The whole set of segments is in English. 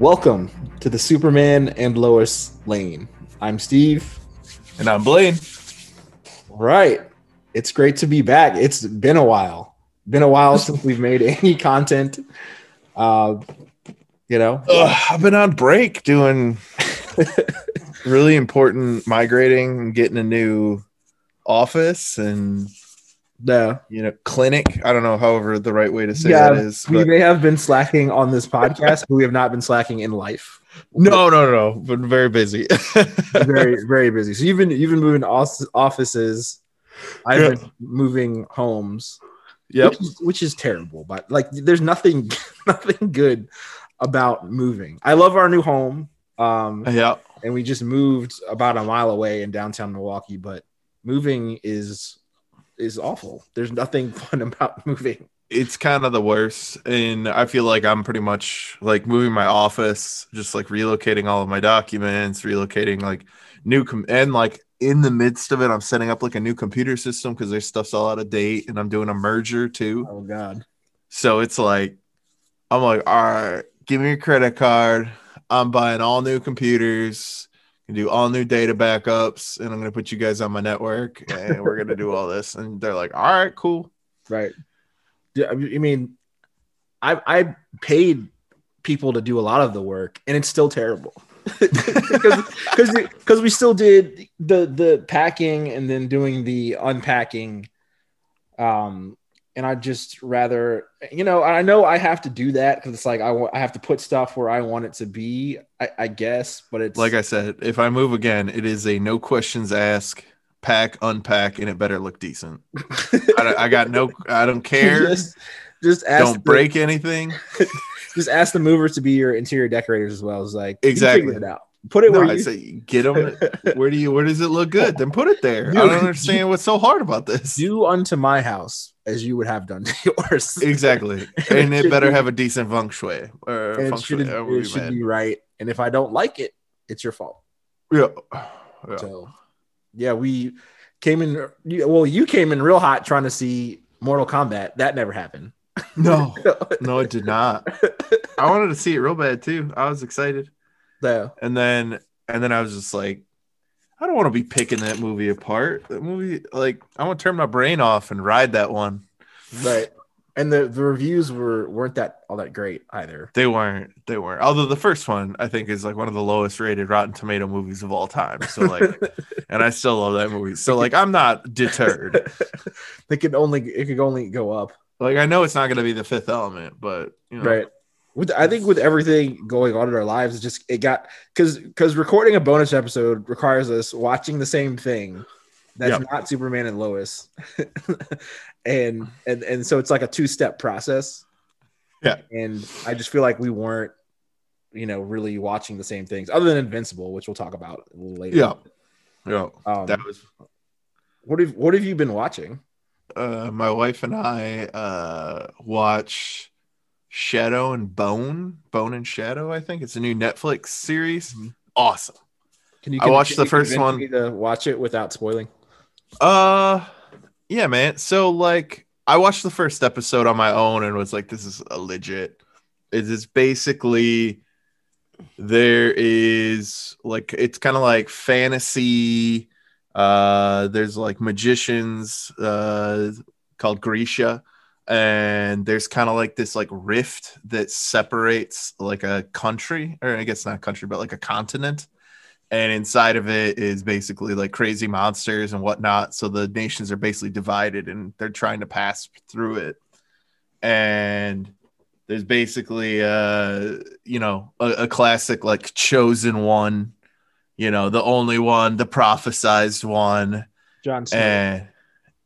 Welcome to the Superman and Lois Lane. I'm Steve. And I'm Blaine. Right. It's great to be back. It's been a while. Been a while since we've made any content. Uh, you know, Ugh, I've been on break doing really important migrating and getting a new office and the you know clinic. I don't know, however the right way to say yeah, that is. we but- may have been slacking on this podcast, but we have not been slacking in life. no, no, no, no. Been very busy. Very, very busy. So you've been you've been moving offices. I've Yeah. been moving homes. yep. which is, which is terrible. But like, there's nothing, nothing good about moving. I love our new home, um, Yeah. and we just moved about a mile away in downtown Milwaukee. But moving is is awful. There's nothing fun about moving. It's kind of the worst. And I feel like I'm pretty much like moving my office, just like relocating all of my documents, relocating like new com- and like in the midst of it, I'm setting up like a new computer system because their stuff's all out of date and I'm doing a merger too. Oh God, So it's like, I'm like, all right, give me your credit card. I'm buying all new computers, do all new data backups, and I'm gonna put you guys on my network, and we're gonna do all this. And they're like, all right, cool. right? Yeah, I mean- I mean, I I paid people to do a lot of the work, and it's still terrible. because because we still did the the packing and then doing the unpacking um and i just rather you know i know i have to do that because it's like i want i have to put stuff where i want it to be i, I guess but it's Like I said, if I move again, it is a no questions asked, pack, unpack, and it better look decent. I, I got no, I don't care. just just ask don't the- break anything. just ask the movers to be your interior decorators as well it's like Exactly. figure it out put it No, where I you say get them. Where do you? Where does it look good? Then put it there. I don't understand what's so hard about this. do unto my house as you would have done to yours Exactly, and it should better be- have a decent feng shui. Or feng it should, shui. It be should be right and if i don't like it it's your fault Yeah. Yeah. So, yeah, we came in. Well, you came in real hot trying to see Mortal Kombat. That never happened. No, no, it did not. I wanted to see it real bad too. I was excited, so, and then and then I was just like, I don't want to be picking that movie apart. That movie, like, I want to turn my brain off and ride that one. right. And the, the reviews were weren't that all that great either. They weren't. They weren't. Although the first one, I think, is like one of the lowest rated Rotten Tomato movies of all time. So like, and I still love that movie. So like, I'm not deterred. they could only it could only go up. Like, I know it's not going to be the Fifth Element, but you know, Right. With I think with everything going on in our lives, it just it got because because recording a bonus episode requires us watching the same thing that's Yep. not Superman and Lois, and and and so it's like a two step process. Yeah. and I just feel like we weren't, you know, really watching the same things other than Invincible, which we'll talk about a little later. Yeah. Yeah. Um, That was what have what have you been watching? uh, my wife and I uh, watch Shadow and Bone, Bone and Shadow. I think it's a new Netflix series. Mhm. Awesome. Can you? I watched the you first one. me to watch it without spoiling. Uh, yeah, man. So like, I watched the first episode on my own and was like, "This is a legit." It is basically there is like it's kind of like fantasy. Uh, there's like magicians uh called Grisha, and there's kind of like this like rift that separates like a country, or I guess not country, but like a continent and inside of it is basically like crazy monsters and whatnot. So the nations are basically divided and they're trying to pass through it. And there's basically uh you know a, a classic like chosen one, you know, the only one, the prophesized one. Jon Snow. And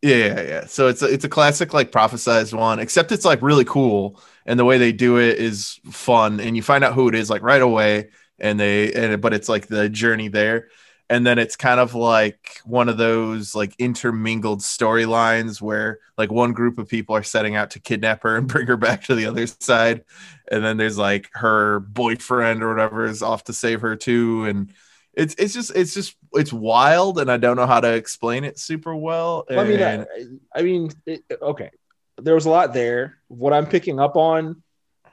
yeah, yeah, yeah. So it's a, it's a classic like prophesized one, except it's like really cool, and the way they do it is fun, and you find out who it is like right away, and they and but it's like the journey there, and then it's kind of like one of those like intermingled storylines where like one group of people are setting out to kidnap her and bring her back to the other side, and then there's like her boyfriend or whatever is off to save her too, and it's it's just it's just it's wild and I don't know how to explain it super well. Well, I mean, and- I, I mean, it, okay. There was a lot there. What I'm picking up on,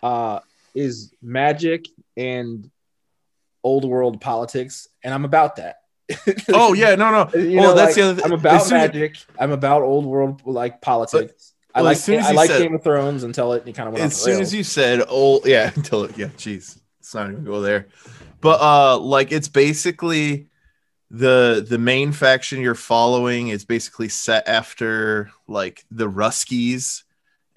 uh, is magic and old world politics, and I'm about that. Oh yeah, no, no. You well, know, that's like, the other thing. I'm about soon as- magic. I'm about old world like politics. I well, like as as I like said- Game of Thrones until it, kind of went as off the soon rails. as you said oh yeah until it yeah jeez let's not even go there but uh like it's basically the the main faction you're following is basically set after like the ruskies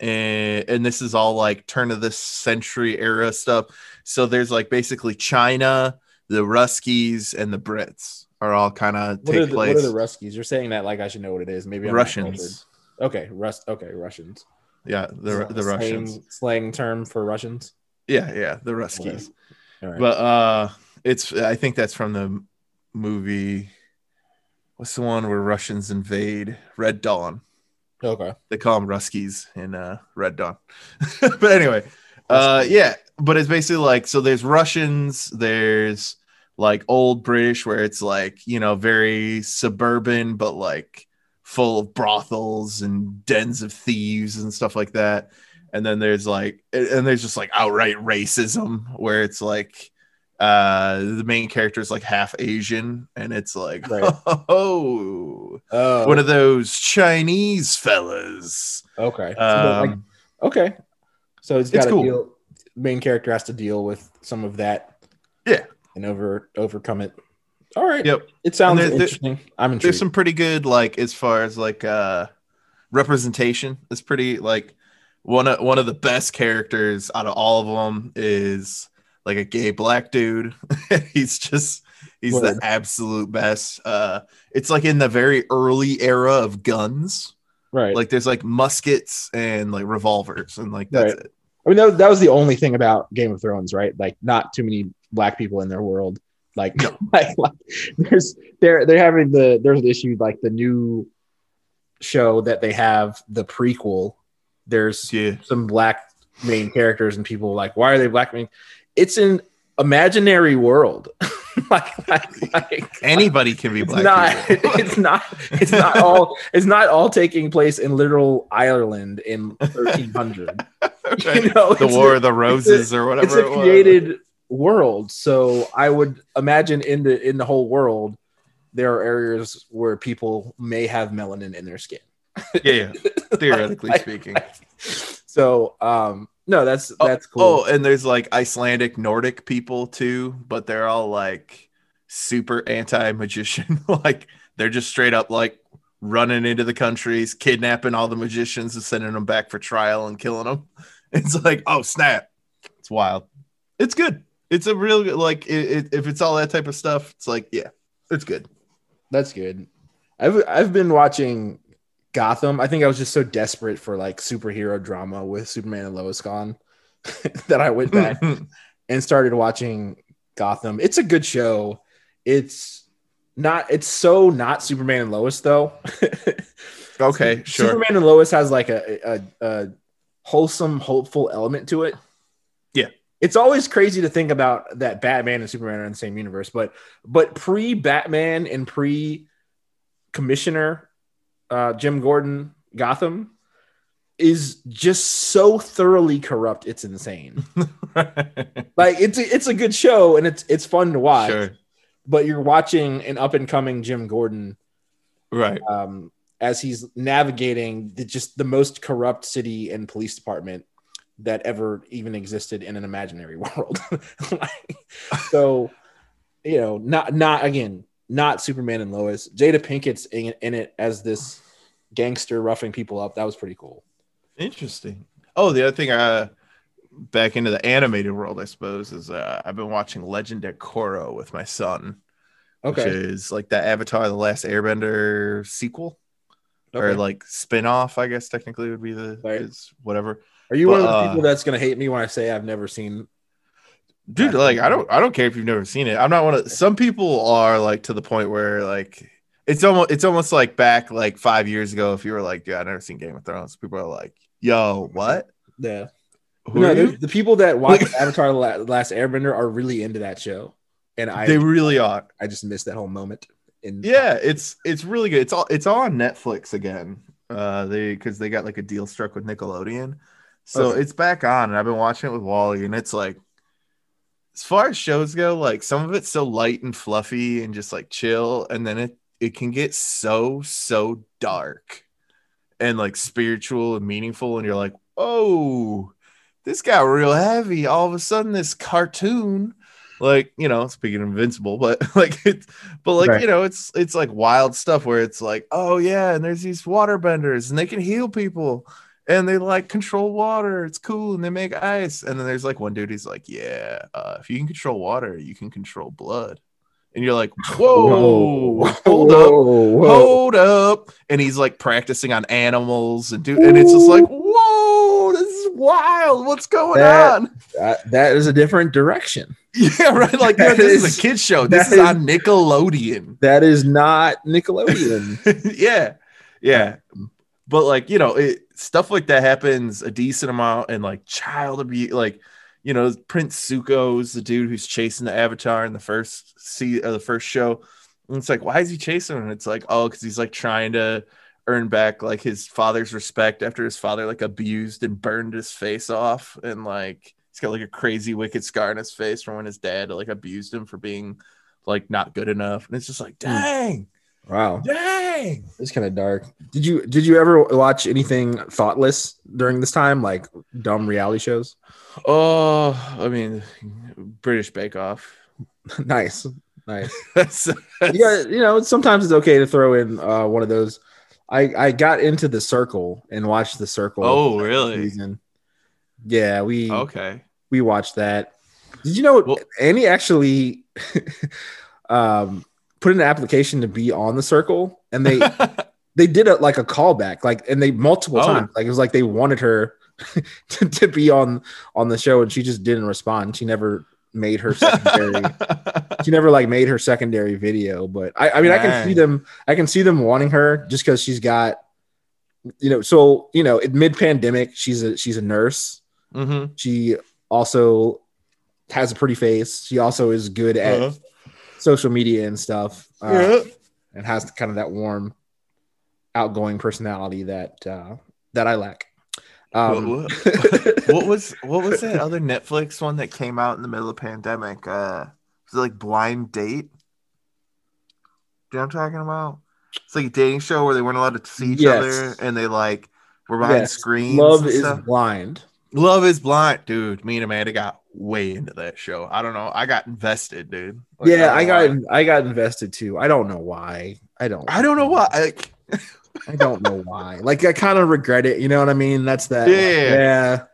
and and this is all like turn of the century era stuff so there's like basically china the ruskies and the brits are all kind of take the, place what are the Ruskies? You're saying that like I should know what it is. Maybe I'm russians Okay, Rus. Okay, Russians. yeah the, the Slang- russians slang term for Russians. yeah yeah the ruskies right. But uh it's I think that's from the movie what's the one where Russians invade Red Dawn. okay. They call them Ruskies in uh Red Dawn. but anyway, uh yeah, but it's basically like so there's Russians, there's like old British where it's like, you know, very suburban but like full of brothels and dens of thieves and stuff like that. And then there's like and there's just like outright racism where it's like uh the main character is like half Asian and it's like Right. oh Oh, one of those Chinese fellas. okay. So, like, Um, okay. So it's got to cool. deal. Main character has to deal with some of that. Yeah. And over overcome it. All right. Yep. It sounds there- there- interesting. I'm intrigued. there's some pretty good like as far as like uh representation it's pretty like one of one of the best characters out of all of them is like a gay black dude he's just he's Word. the absolute best uh it's like in the very early era of guns right. like there's like muskets and like revolvers and like that's Right. it I mean, that, that was the only thing about Game of Thrones, right? Like, not too many black people in their world. Like, like, like there's they're they're having the there's the issue like the new show that they have the prequel. There's yeah some black main characters and people like, why are they black main? It's an imaginary world. like, like, like anybody can be black it's not it's not it's not all it's not all taking place in literal Ireland in 1300 you know the war a- of the roses or whatever. it's a it created world so i would imagine in the in the whole world there are areas where people may have melanin in their skin yeah, yeah. theoretically Like- speaking so um no that's Oh, that's cool Oh, and there's like Icelandic Nordic people too, but they're all like super anti magician. like they're just straight up like running into the countries, kidnapping all the magicians and sending them back for trial and killing them. It's like, oh snap. It's wild. It's good. It's a real like it, it, if it's all that type of stuff, it's like, yeah, it's good. That's good. I've I've been watching Gotham. I think I was just so desperate for like superhero drama with Superman and Lois gone that I went back and started watching Gotham. It's a good show. It's not it's so not Superman and Lois though. okay, sure. Superman and Lois has like a, a, a wholesome, hopeful element to it. Yeah. It's always crazy to think about that Batman and Superman are in the same universe, but but pre Batman and pre Commissioner uh, Jim Gordon Gotham is just so thoroughly corrupt. It's insane. like it's a, it's a good show and it's it's fun to watch. sure. But you're watching an up and coming Jim Gordon Right. um, as he's navigating the, just the most corrupt city and police department that ever even existed in an imaginary world. Like, so, you know, not not again, not Superman and Lois. Jada Pinkett's in, in it as this gangster roughing people up. That was pretty cool. Interesting. Oh, the other thing, uh, back into the animated world, I suppose, is uh, I've been watching Legend of Korra with my son, which Okay, is like the Avatar: The Last Airbender sequel or like spin-off, I guess technically would be the Right. is whatever. Are you one of but, the uh, people that's gonna hate me when I say I've never seen? Dude, like. I don't I don't care if you've never seen it. I'm not one of some people are like to the point where like it's almost it's almost like back like five years ago if you were like, yeah, I've never seen Game of Thrones. People are like, yo, what? Yeah, Who no, the, people that watch Avatar: The Last Airbender are really into that show, and I They really are. I just missed that whole moment. In Yeah, it's it's really good. It's all it's all on Netflix again. Uh, they because they got like a deal struck with Nickelodeon, So Okay. it's back on, and I've been watching it with Wally, and it's like, as far as shows go, like some of it's so light and fluffy and just like chill, and then it it can get so so dark and like spiritual and meaningful, and you're like, oh, this got real heavy. All of a sudden, this cartoon, like you know, speaking of Invincible, but like it's, but like Right. you know, it's it's like wild stuff where it's like, oh yeah, and there's these water benders, and they can heal people and they like control water. It's cool, and they make ice. And then there's like one dude. He's like, "Yeah, uh, if you can control water, you can control blood." And you're like, "Whoa, hold up, Whoa. hold up!" And he's like practicing on animals and do, and it's just like, "Whoa, this is wild! What's going That- on?" That- that is a different direction. Yeah, right. Like, That this is, is- a kids show. This is is- on Nickelodeon. That is not Nickelodeon. yeah, yeah. But like you know, it, stuff like that happens a decent amount, and like child abuse, like you know, Prince Zuko's the dude who's chasing the Avatar in the first see uh, the first show. And it's like, why is he chasing him? And it's like, oh, because he's like trying to earn back like his father's respect after his father like abused and burned his face off, and like he's got like a crazy wicked scar on his face from when his dad like abused him for being like not good enough. And it's just like, dang, wow. dang. It's kind of dark. Did you did you ever watch anything thoughtless during this time, like dumb reality shows? Oh, I mean, British Bake Off. nice, nice. That's, that's- Yeah, you know, sometimes it's okay to throw in uh, one of those. I I got into the Circle and watched the Circle. Oh, really? season. Yeah, we Okay. we watched that. Did you know Well- Annie actually um, put in an application to be on the Circle, and they they did a like a callback, like and they multiple Oh. times. Like it was like they wanted her to, to be on on the show, and she just didn't respond. She never made her secondary. she never like made her secondary video. But I, I mean, I can see them. I can see them wanting her just because she's got, you know. So you know, mid pandemic, she's a she's a nurse. Mhm. She also has a pretty face. She also is good at Uh-huh. Social media and stuff. Uh, Yeah. and has kind of that warm, outgoing personality that uh, that I lack. Um, what, what was what was that other Netflix one that came out in the middle of pandemic? Uh, was it like Blind Date? Do you know what I'm talking about? It's like a dating show where they weren't allowed to see each Yes. other and they like were behind yes, screens. Love and is stuff. blind. Love is blind, dude. Me and Amanda got way into that show. I don't know. I got invested, dude. Like, yeah, don't I got why. I got invested too. I don't know why. I don't. I don't know why. Like, I don't know why. Like I kind of regret it. You know what I mean? That's that. Yeah. yeah.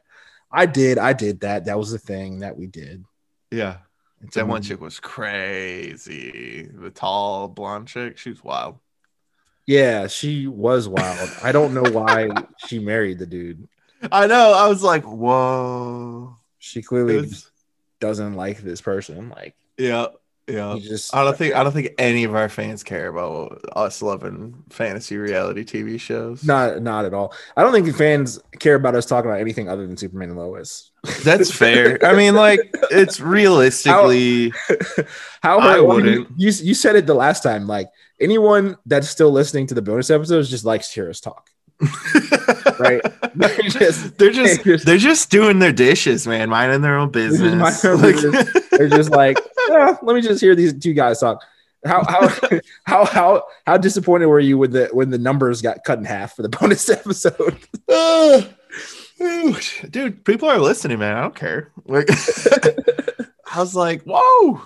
I did. I did that. That was the thing that we did. yeah, It's that one chick was crazy. The tall blonde chick, She's wild. Yeah, she was wild. I don't know why she married the dude. I know. I was like, whoa. She clearly doesn't like this person. Like yeah, yeah. just I don't think I don't think any of our fans care about us loving fantasy reality TV shows. not not at all. I don't think fans care about us talking about anything other than Superman and Lois. That's fair. I mean, like, it's realistically. How I wouldn't. You you said it the last time. Like anyone that's still listening to the bonus episodes just likes to hear us talk. Right. They're just- they're just they're just- they're just doing their dishes, man, minding their own business. their own Like- business. They're just like, "Yeah, let me just hear these two guys talk. How how how how how disappointed were you with the when the numbers got cut in half for the bonus episode? Dude, people are listening, man. I don't care. Like, I was like, whoa!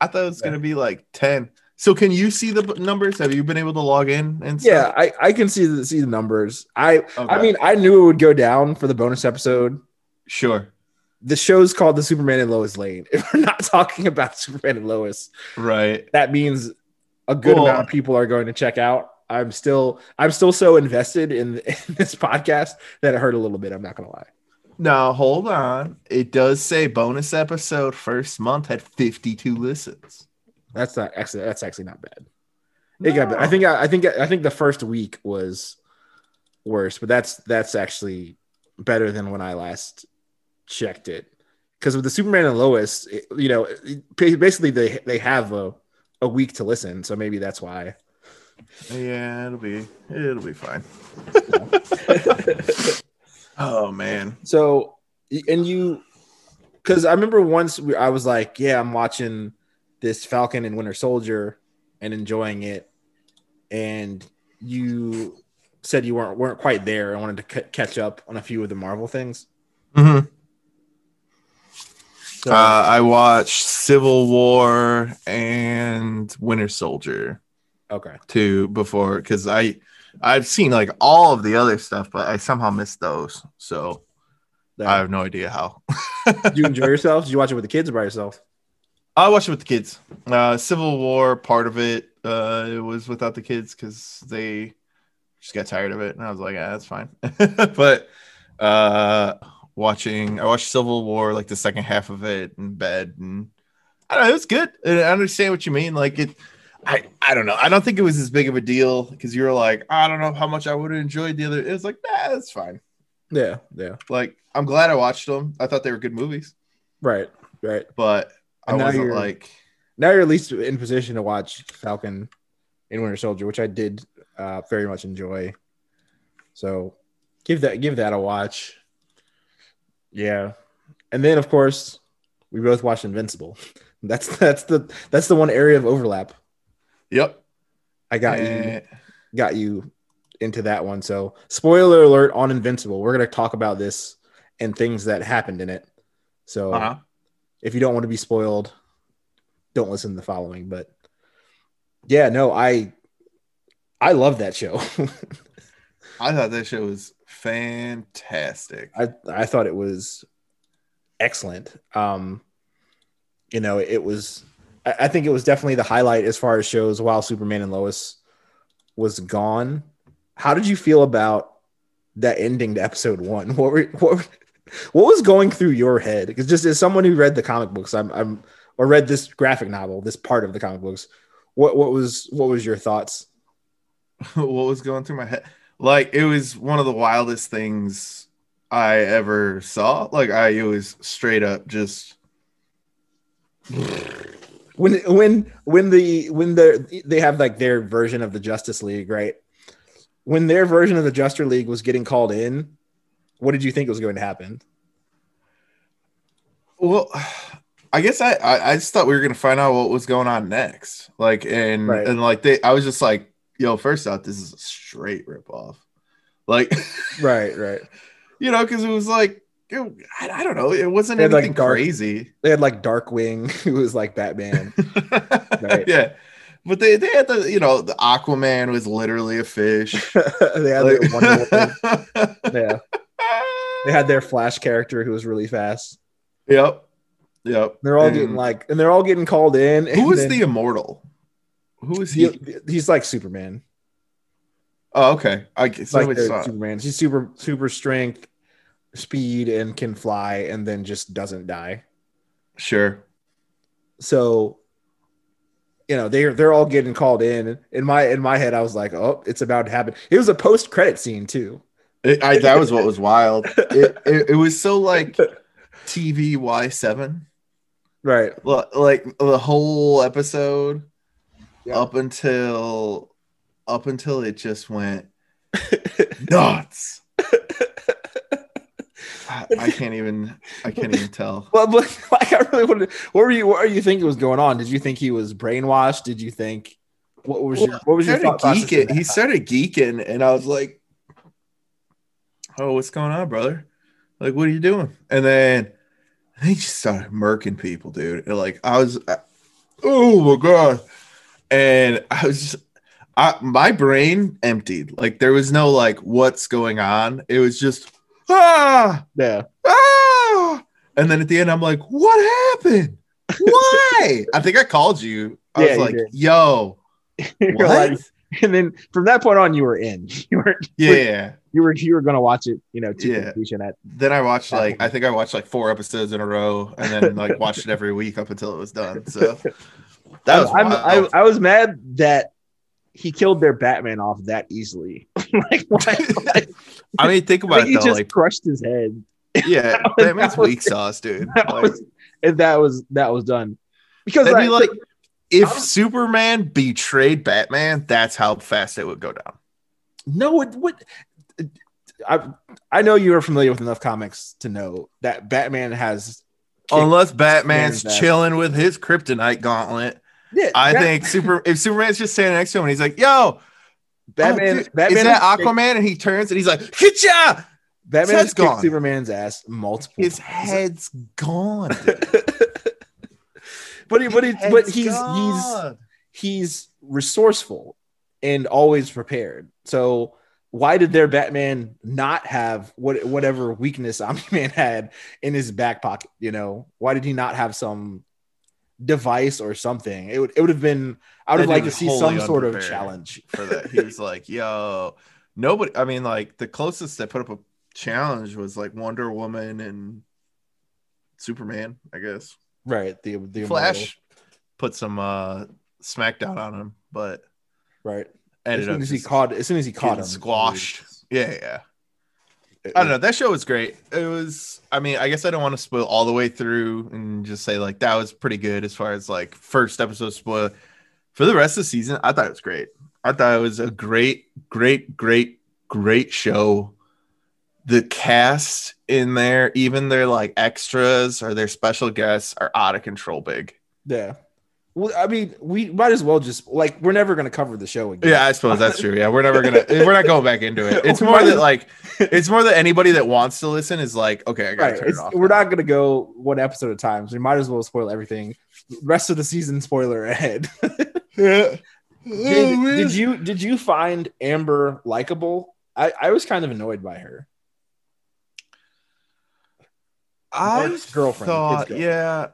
I thought it was gonna be like ten. So, can you see the numbers? Have you been able to log in and Yeah. I I can see the see the numbers. I I mean I knew it would go down for the bonus episode. sure, The show's called the Superman and Lois Lane. If we're not talking about Superman and Lois, right? that means a good Well- amount of people are going to check out. I'm still I'm still so invested in, in this podcast that it hurt a little bit. I'm not gonna lie. Now, hold on. It does say bonus episode first month had fifty-two listens. That's not actually that's actually not bad. It got bad. I think I, I think I think the first week was worse, but that's that's actually better than when I last checked it. Because with the Superman and Lois, it- you know, it- basically they they have a a week to listen, so maybe that's why. Yeah, it'll be it'll be fine. oh man. So, and you, because I remember once we, I was like, yeah, I'm watching this Falcon and Winter Soldier and enjoying it, and you said you weren't weren't quite there and wanted to c- catch up on a few of the Marvel things. Mm-hmm. So, Uh, I watched Civil War and Winter Soldier okay, Two before because I I've seen like all of the other stuff, but I somehow missed those. So I have no idea how. You enjoy yourself? Did you watch it with the kids or by yourself? I watched it with the kids. Uh, Civil War part of it, uh, it was without the kids because they just got tired of it, and I was like, yeah, that's fine. but uh, watching, I watched Civil War like the second half of it in bed, and I don't know, it was good. And I understand what you mean. Like it, I I don't know. I don't think it was as big of a deal because you were like, I don't know how much I would have enjoyed the other. It was like, nah, that's fine. Yeah, yeah, Like I'm glad I watched them. I thought they were good movies, right, right. but And now wasn't you're- like. Now you're at least in position to watch Falcon and Winter Soldier, which I did uh, very much enjoy. So give that give that a watch. Yeah, and then of course we both watched Invincible. That's that's the that's the one area of overlap. Yep. I got you Eh, got you into that one. So, spoiler alert on Invincible. We're going to talk about this and things that happened in it. So, uh-huh. If you don't want to be spoiled, don't listen to the following. But yeah, no, I I love that show. I thought that show was fantastic. I I thought it was excellent. Um, you know, it was. I, I think it was definitely the highlight as far as shows. While Superman and Lois was gone, how did you feel about that ending to episode one? What were what were- what was going through your head? Because just as someone who read the comic books, I'm I'm or read this graphic novel, this part of the comic books. What what was what was your thoughts? what was going through my head? Like it was one of the wildest things I ever saw. Like I it was straight up just when when when the when the they have like their version of the Justice League, right? When their version of the Justice League was getting called in, what did you think was going to happen? well I guess I, I I just thought we were gonna find out what was going on next. Like and Right. and like they I was just like, yo, first off, this is a straight rip off. Like Right, right. you know, because it was like it- I, I don't know, it wasn't had, like, anything dark- crazy. They had like Darkwing, who was like Batman. Right. Yeah. But they, they had the you know the Aquaman was literally a fish. they had Like- Wonder Woman. Yeah, they had their Flash character who was really fast. Yep. Yep. They're all And getting like, and they're all getting called in. Who is then the immortal? Who is he? he, he's like Superman. Oh, okay. I guess like nobody the saw it. Superman. He's super super strength, speed, and can fly, and then just doesn't die. Sure. So, you know, they're they're all getting called in. In my in my head, I was like, oh, it's about to happen. It was a post credit scene too. It, I, that was what was wild. It, it, it was so like TV Y seven, Right. like the whole episode Yeah. up until up until it just went nuts. I, I can't even. I can't even tell. Well, but like I really wanted. What were you? What are you thinking was going on? Did you think he was brainwashed? Did you think? What was your What was your thought geeking. He started geeking, and I was like, "Oh, what's going on, brother? Like, what are you doing?" And then he just started murking people, dude. And like, I was, I- oh my god, and I was just, I my brain emptied. Like, there was no like, what's going on? It was just ah Yeah. ah, and then at the end, I'm like, what happened? Why? I think I called you. I Yeah, was like, yo, what? like- and then from that point on, you were in. You were yeah. you were you were going to watch it. You know, to Yeah. completion at Then I watched like I think I watched like four episodes in a row, and then like watched it every week up until it was done. So that was I'm, I. I was mad that he killed their Batman off that easily. like, why, like, I mean, think about think it he though. just Like, crushed his head. yeah, was- Batman's that was- weak sauce, dude. That Like, was and that was that was done because I, be like if I'm- Superman betrayed Batman, that's how fast it would go down. no, it would. I I know you are familiar with enough comics to know that Batman has. Unless Batman's chilling with his kryptonite gauntlet, Yeah, I Bat- think super. If Superman's just standing next to him and he's like, "Yo, Batman. oh, dude, Batman is that Aquaman?" and he turns and he's like, "Hit ya!" Batman has gone. Superman's ass multiple. His times. head's gone. but he, but he, but he's he's gone. he's resourceful and always prepared. So why did their Batman not have what whatever weakness Omni-Man had in his back pocket? You know, why did he not have some device or something? It would it would have been. I would That have liked to see some sort of challenge. for that. He was like, "Yo, nobody." I mean, like the closest that put up a challenge was like Wonder Woman and Superman, I guess. Right. The the immortal. Flash put some uh smackdown on him, but Right. as soon as he caught as soon as he caught him squashed. Yeah, yeah. it I don't know. That show was great. It was. I mean, I guess I don't want to spoil all the way through and just say like that was pretty good as far as like first episode spoil. For the rest of the season, I thought it was great. I thought it was a great, great, great, great show. The cast in there, even their like extras or their special guests, are out of control. Big. Yeah. Well, I mean, we might as well just like we're never gonna cover the show again. Yeah, I suppose that's true. Yeah, we're never gonna. we're not going back into it. It's more that like, it's more that anybody that wants to listen is like, okay, I gotta right. turn It's, it off. we're now. not gonna go one episode at a time. So we might as well spoil everything. Rest of the season spoiler ahead. Yeah. Oh, did, did you did you find Amber likable? I, I was kind of annoyed by her. I girlfriend, thought, girlfriend. yeah.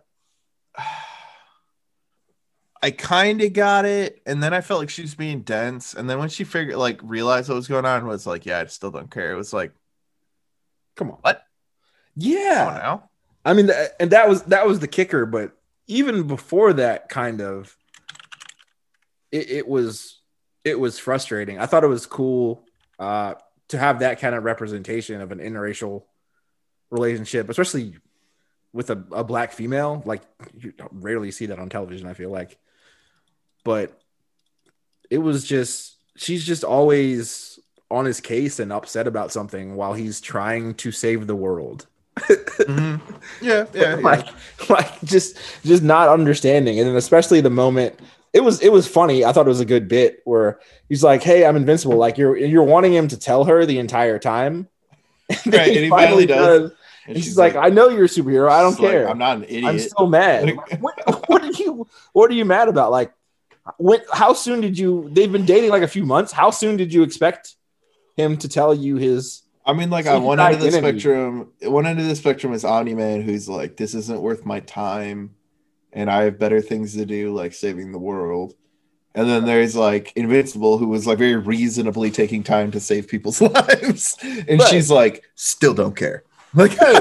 I kind of got it, and then I felt like she was being dense, and then when she figured, like, realized what was going on, was like, yeah, I still don't care. It was like, Come on. What? Yeah. now, I mean, and that was that was the kicker. But even before that, kind of, it, it was it was frustrating. I thought it was cool uh, to have that kind of representation of an interracial relationship, especially with a, a black female. Like you rarely see that on television. I feel like, but it was just she's just always on his case and upset about something while he's trying to save the world. Mhm. yeah, yeah, yeah. like like just just not understanding and then especially the moment it was it was funny i thought it was a good bit where he's like hey i'm invincible like you're you're wanting him to tell her the entire time and Right, and he finally does. And she's, like, i know you're a superhero i don't she's like, care I'm not an idiot. i'm still mad what, what are you what are you mad about like when how soon did you they've been dating like a few months how soon did you expect him to tell you his I mean, like So on one end of the identity- spectrum, one end of the spectrum is Omni Man, who's like, this isn't worth my time, and I have better things to do, like saving the world. And then there's like Invincible, who was like very reasonably taking time to save people's lives, and Right. she's like, still don't care. Like, hey,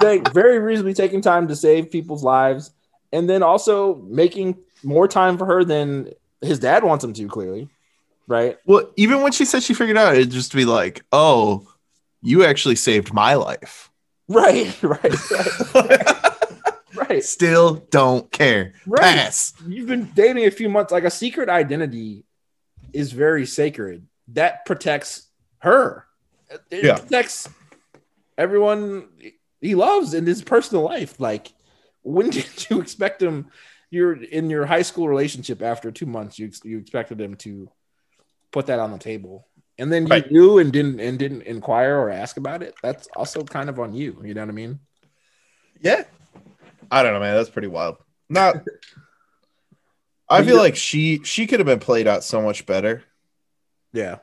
they very reasonably taking time to save people's lives and then also making more time for her than his dad wants him to clearly right well, even when she said she figured out, it'd just be like, oh, you actually saved my life. right right right, right. Still don't care. Right. Pass. you've been dating a few months like a secret identity is very sacred that protects her it Yeah. protects everyone he loves in his personal life like when did you expect him you're in your high school relationship after two months you, you expected him to put that on the table and then you Right. knew and didn't and didn't inquire or ask about it that's also kind of on you you know what i mean Yeah. I don't know, man. That's pretty wild. Not. I feel like she she could have been played out so much better, yeah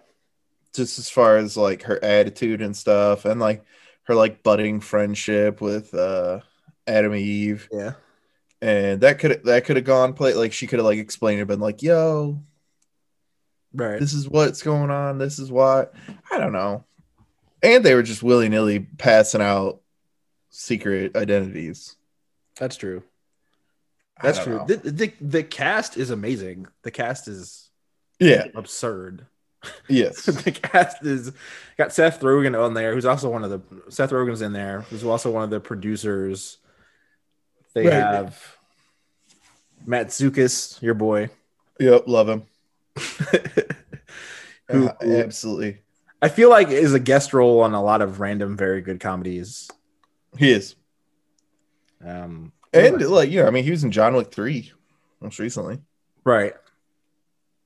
just as far as like her attitude and stuff, and like her like budding friendship with uh Adam and Eve, yeah and that could that could have gone play like she could have like explained it, been like, "Yo, right this is what's going on. This is why." I don't know, and they were just willy nilly passing out secret identities. that's true that's true the, the, the cast is amazing the cast is Yeah. absurd Yes. the cast is got Seth Rogen on there, who's also one of the Seth Rogen's in there, who's also one of the producers. They Right. have Mantzoukas, your boy. yep. Love him. who, Uh, absolutely. I feel like is a guest role on a lot of random, very good comedies. He is. Um, And like, you know, I mean, he was in John Wick 3 most recently. right,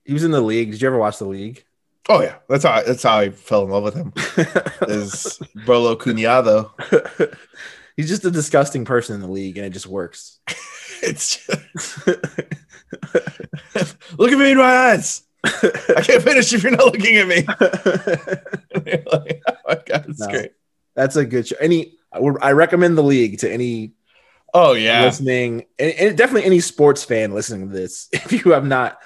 he was in the league. Did you ever watch the league? Oh yeah. That's how I, that's how I fell in love with him. Is Bolo Cunado. He's just a disgusting person in the league, and it just works. It's just, look at me in my eyes. I can't finish if you're not looking at me. Like, oh my god, it's No. great. That's a good show. Any, I recommend the league to any Oh yeah. listening, and, and definitely any sports fan listening to this. If you have not,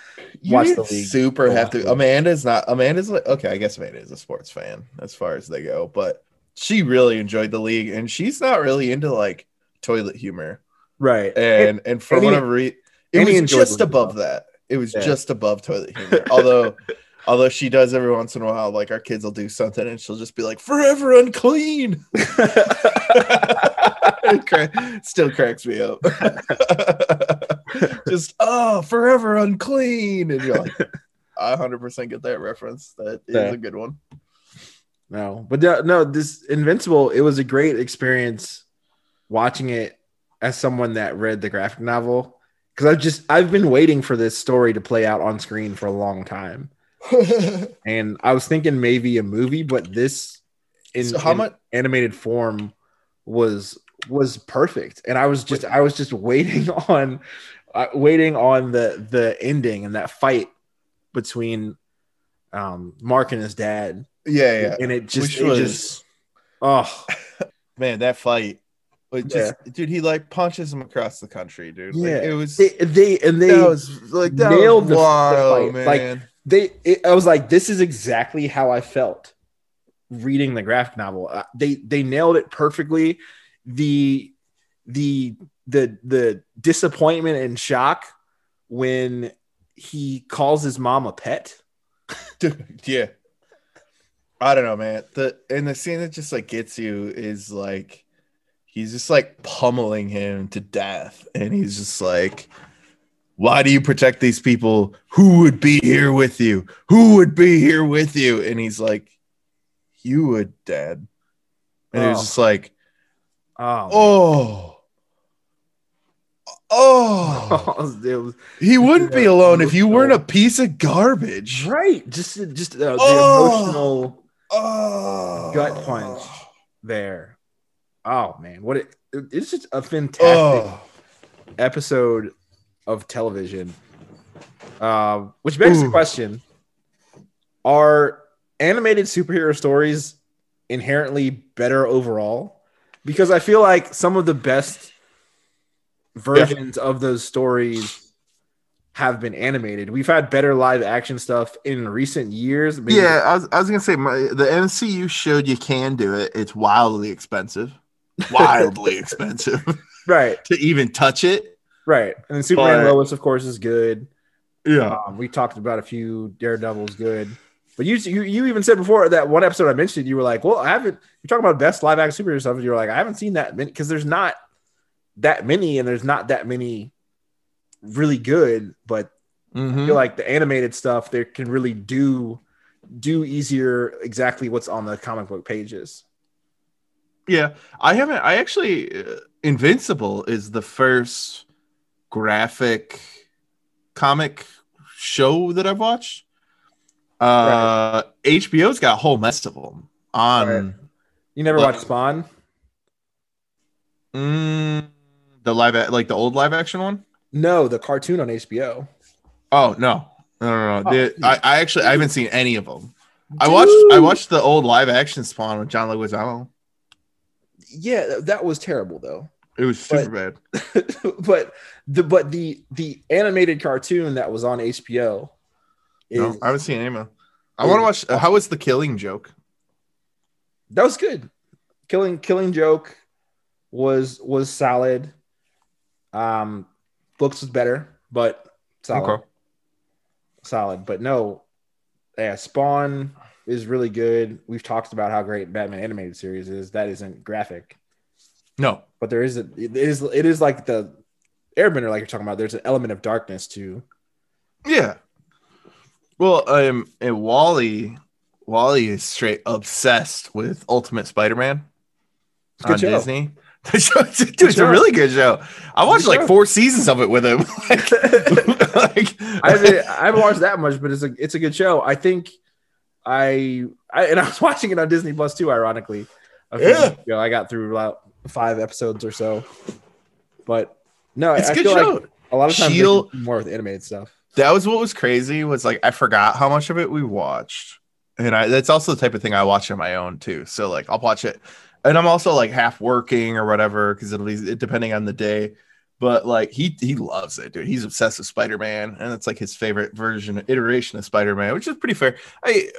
watch the league. Super have to. Amanda's not. Amanda's like okay. I guess Amanda is a sports fan as far as they go, but she really enjoyed the league, and she's not really into like toilet humor. right, And and for whatever reason, it was just above that. It was Yeah. just above toilet humor. although. Although she does every once in a while, like our kids will do something and she'll just be like, forever unclean. it cra- still cracks me up. just, oh, forever unclean. And you're like, I 100% get that reference. That is Yeah. a good one. No, but no, no, this Invincible, it was a great experience watching it as someone that read the graphic novel because I've just I've been waiting for this story to play out on screen for a long time, and I was thinking maybe a movie, but this in, So how in much- animated form was was perfect, and I was just I was just waiting on uh, waiting on the the ending and that fight between um Mark and his dad Yeah, yeah. and it just Which it was, just oh man, that fight. It just, dude, he like punches him across the country, dude. Like, Yeah. it was, they, they and they that was like, that nailed was the- the wild, fight. Like, they it, I was like this is exactly how I felt reading the graphic novel Uh, they they nailed it perfectly the the the the disappointment and shock when he calls his mom a pet yeah. I don't know, man. The and the scene that just like gets you is like he's just like pummeling him to death, and he's just like, "Why do you protect these people? Who would be here with you? Who would be here with you?" And he's like, "You would, Dad." And Oh. just like, oh "Oh." Oh, it was he wouldn't be alone if you weren't a piece of garbage. right just just uh, the Oh. emotional Oh, Gut punch. there oh man what it, it's just a fantastic Oh, episode of television. Um, which begs the question: Are animated superhero stories inherently better overall? Because I feel like some of the best versions of those stories have been animated. We've had better live action stuff in recent years. maybe- yeah. I was, I was gonna say my, the MCU showed you can do it. It's wildly expensive, wildly expensive right, to even touch it. right. And then Superman But- Lois, of course, is good. Yeah, Um, we talked about a few Daredevils good, but you, you you even said before that one episode I mentioned, you were like, "Well, I haven't." You're talking about best live action superhero stuff. And you were like, "I haven't seen that many because there's not that many, and there's not that many really good." But I Mhm. feel like the animated stuff they can really do do easier exactly what's on the comic book pages. yeah. I haven't. I actually, uh, Invincible is the first graphic comic show that I've watched. Uh, HBO's got a whole mess of them on. Right. You never Like- watched Spawn? Mm, the live, like the old live action one. No, the cartoon on HBO. Oh no, no, no, no. Oh, The- I, I actually I haven't seen any of them. I watched I watched the old live action Spawn with John Leguizamo. Yeah, that- that was terrible though. It was super bad. but the but the the animated cartoon that was on HBO is No, I haven't seen any of. I want to watch. Uh, how was the Killing Joke? that was good. Killing Killing Joke was was solid. Um, looks was better, but solid, Okay. solid. But no, yeah, Spawn is really good. We've talked about how great Batman animated series is. That isn't graphic, No. but there is a, it is it is like the Airbender, like you're talking about. There's an element of darkness too. Yeah. Well, um, and Wally Wally is straight obsessed with Ultimate Spider-Man Good on show. Disney. The show- Dude, it's a show. really good show. I watched Good like show. four seasons of it with him. like, like- I haven't, I haven't watched that much, but it's a it's a good show. I think I, I and I was watching it on Disney Plus too. Ironically, Yeah. ago. I got through about five episodes or so. But no, it's I a good feel show. like a lot of times they Shield- do more with animated stuff. That was what was crazy was like I forgot how much of it we watched. And I that's also the type of thing I watch on my own too. So like I'll watch it and I'm also like half working or whatever because it'll be depending on the day. But like he he loves it, dude. He's obsessed with Spider-Man, and it's like his favorite version iteration of Spider-Man, which is pretty fair. I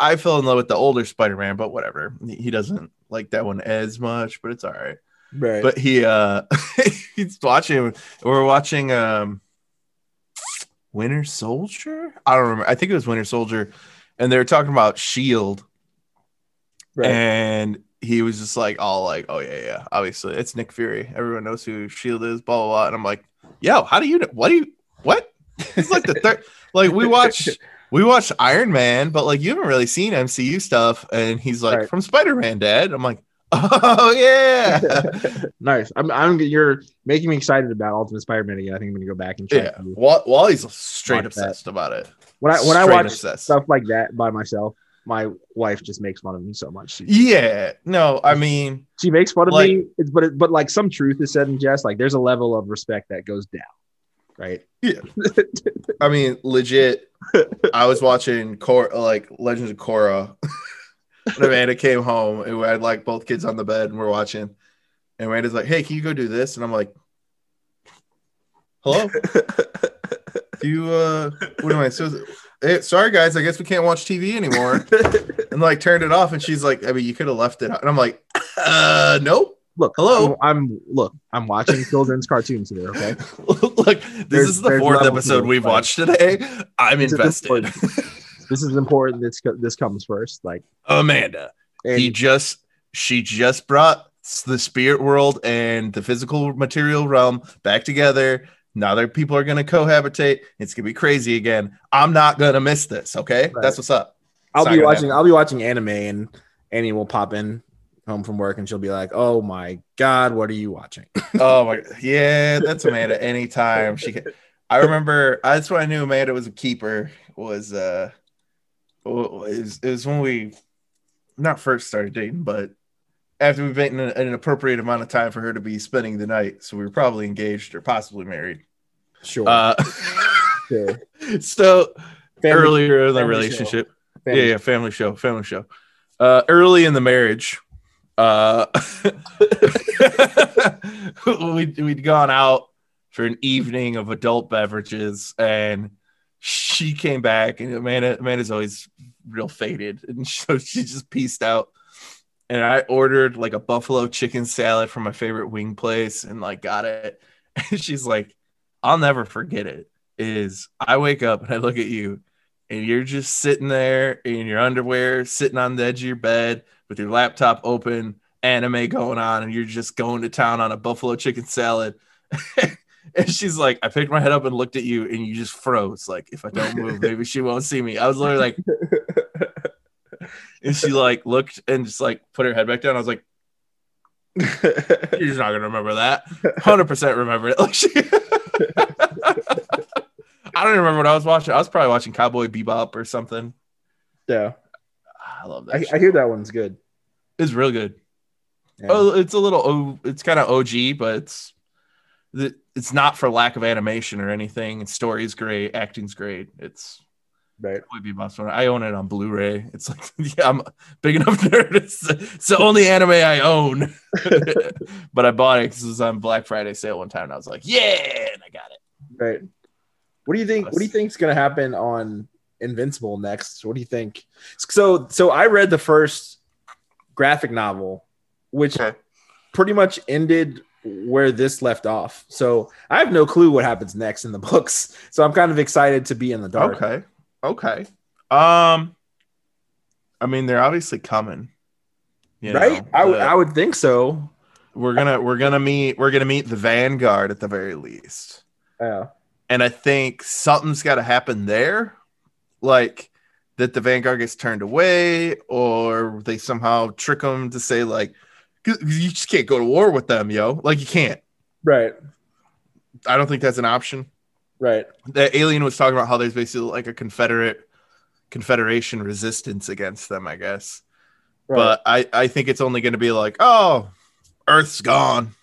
I fell in love with the older Spider-Man, but whatever. He he doesn't like that one as much, but it's all right Right. but he uh he's watching we're watching um winter soldier? I don't remember. I think it was winter soldier. And they were talking about shield right. and he was just like all like oh yeah yeah obviously it's nick fury. Everyone knows who shield is blah blah blah. And i'm like yo how do you know what do you what? It's like the third like we watch we watched iron man but like you haven't really seen mcu stuff. And he's like Right. from spider-man dad. I'm like oh yeah nice. I'm, I'm you're making me excited about Ultimate Spider-Man again. I think I'm gonna go back and try Yeah, to- Wally's straight Watch that. obsessed about it. when I when I watch obsessed. stuff like that by myself, my wife just makes fun of me so much. She, Yeah, no, I mean, she makes fun of Like- me, it's, but it, but like some truth is said in jest. Like there's a level of respect that goes down, right? Yeah, I mean, legit. I was watching Cor like Legends of Korra. And Amanda came home and we had like both kids on the bed and we're watching. And Amanda's like, "Hey, can you go do this?" And I'm like, "Hello, do you? uh What am I supposed? To- hey, sorry, guys, I guess we can't watch TV anymore." and like turned it off, and she's like, "I mean, you could have left it." And I'm like, "Uh, nope." Look, Hello? I'm, I'm look, I'm watching children's cartoons here. Okay, Look, this There's- is the fourth episode we've like- watched today. I'm invested. this is important. This this comes first. Like, Amanda, and he just she just brought the spirit world and the physical material realm back together. Now their people are gonna cohabitate. It's gonna be crazy again. I'm not gonna miss this. Okay, Right. that's what's up. I'll be watching. I'll be watching anime, and Annie will pop in home from work, and she'll be like, "Oh my god, what are you watching?" Oh my, yeah, that's Amanda. Anytime she can. I remember that's when I knew Amanda was a keeper. Was uh, it was, it when we not first started dating, but after we've been in an, an appropriate amount of time for her to be spending the night, so we were probably engaged or possibly married. Sure. Uh, sure. so Family- earlier in the relationship, yeah, yeah, family show, family show. Uh, early in the marriage, uh, we'd, we'd gone out for an evening of adult beverages, and she came back, and Amanda, Amanda's always real faded, and so she just pieced out. And I ordered like a buffalo chicken salad from my favorite wing place, and like got it. And she's like, "I'll never forget it." Is I wake up and I look at you, and you're just sitting there in your underwear, sitting on the edge of your bed with your laptop open, anime going on, and you're just going to town on a buffalo chicken salad. and she's like, I picked my head up and looked at you, and you just froze. Like, if I don't move, maybe she won't see me. I was literally like, and she like looked and just like put her head back down. I was like, You're just not gonna remember that. Hundred percent remember it. Like she I don't even remember what I was watching. I was probably watching Cowboy Bebop or something. yeah, I love that. I. I hear that one's good. It's real good. Yeah. Oh, it's a little. Oh, it's kind of OG, but it's the- it's not for lack of animation or anything. And story's great, acting's great. It's right. Cowboy Bebop's one. I own it on Blu-ray. It's like, yeah, I'm a big enough nerd. It's, it's the only anime I own. but I bought it because it was on Black Friday sale one time, and I was like, yeah, and I got it. Right. What do you think? What do you think's gonna happen on Invincible next? What do you think? So, so I read the first graphic novel, which Okay. pretty much ended where this left off. So I have no clue what happens next in the books. So I'm kind of excited to be in the dark. Okay. Okay. Um, I mean, they're obviously coming. you right? know, I would I would think so. we're gonna we're gonna meet we're gonna meet the Vanguard at the very least. Yeah. and I think something's got to happen there. Like that the Vanguard gets turned away, or they somehow trick them to say like, you just can't go to war with them, yo. Like you can't. Right. I don't think that's an option. Right. The alien was talking about how there's basically like a Confederate Confederation resistance against them, I guess. Right. But I I think it's only going to be like, oh, Earth's gone.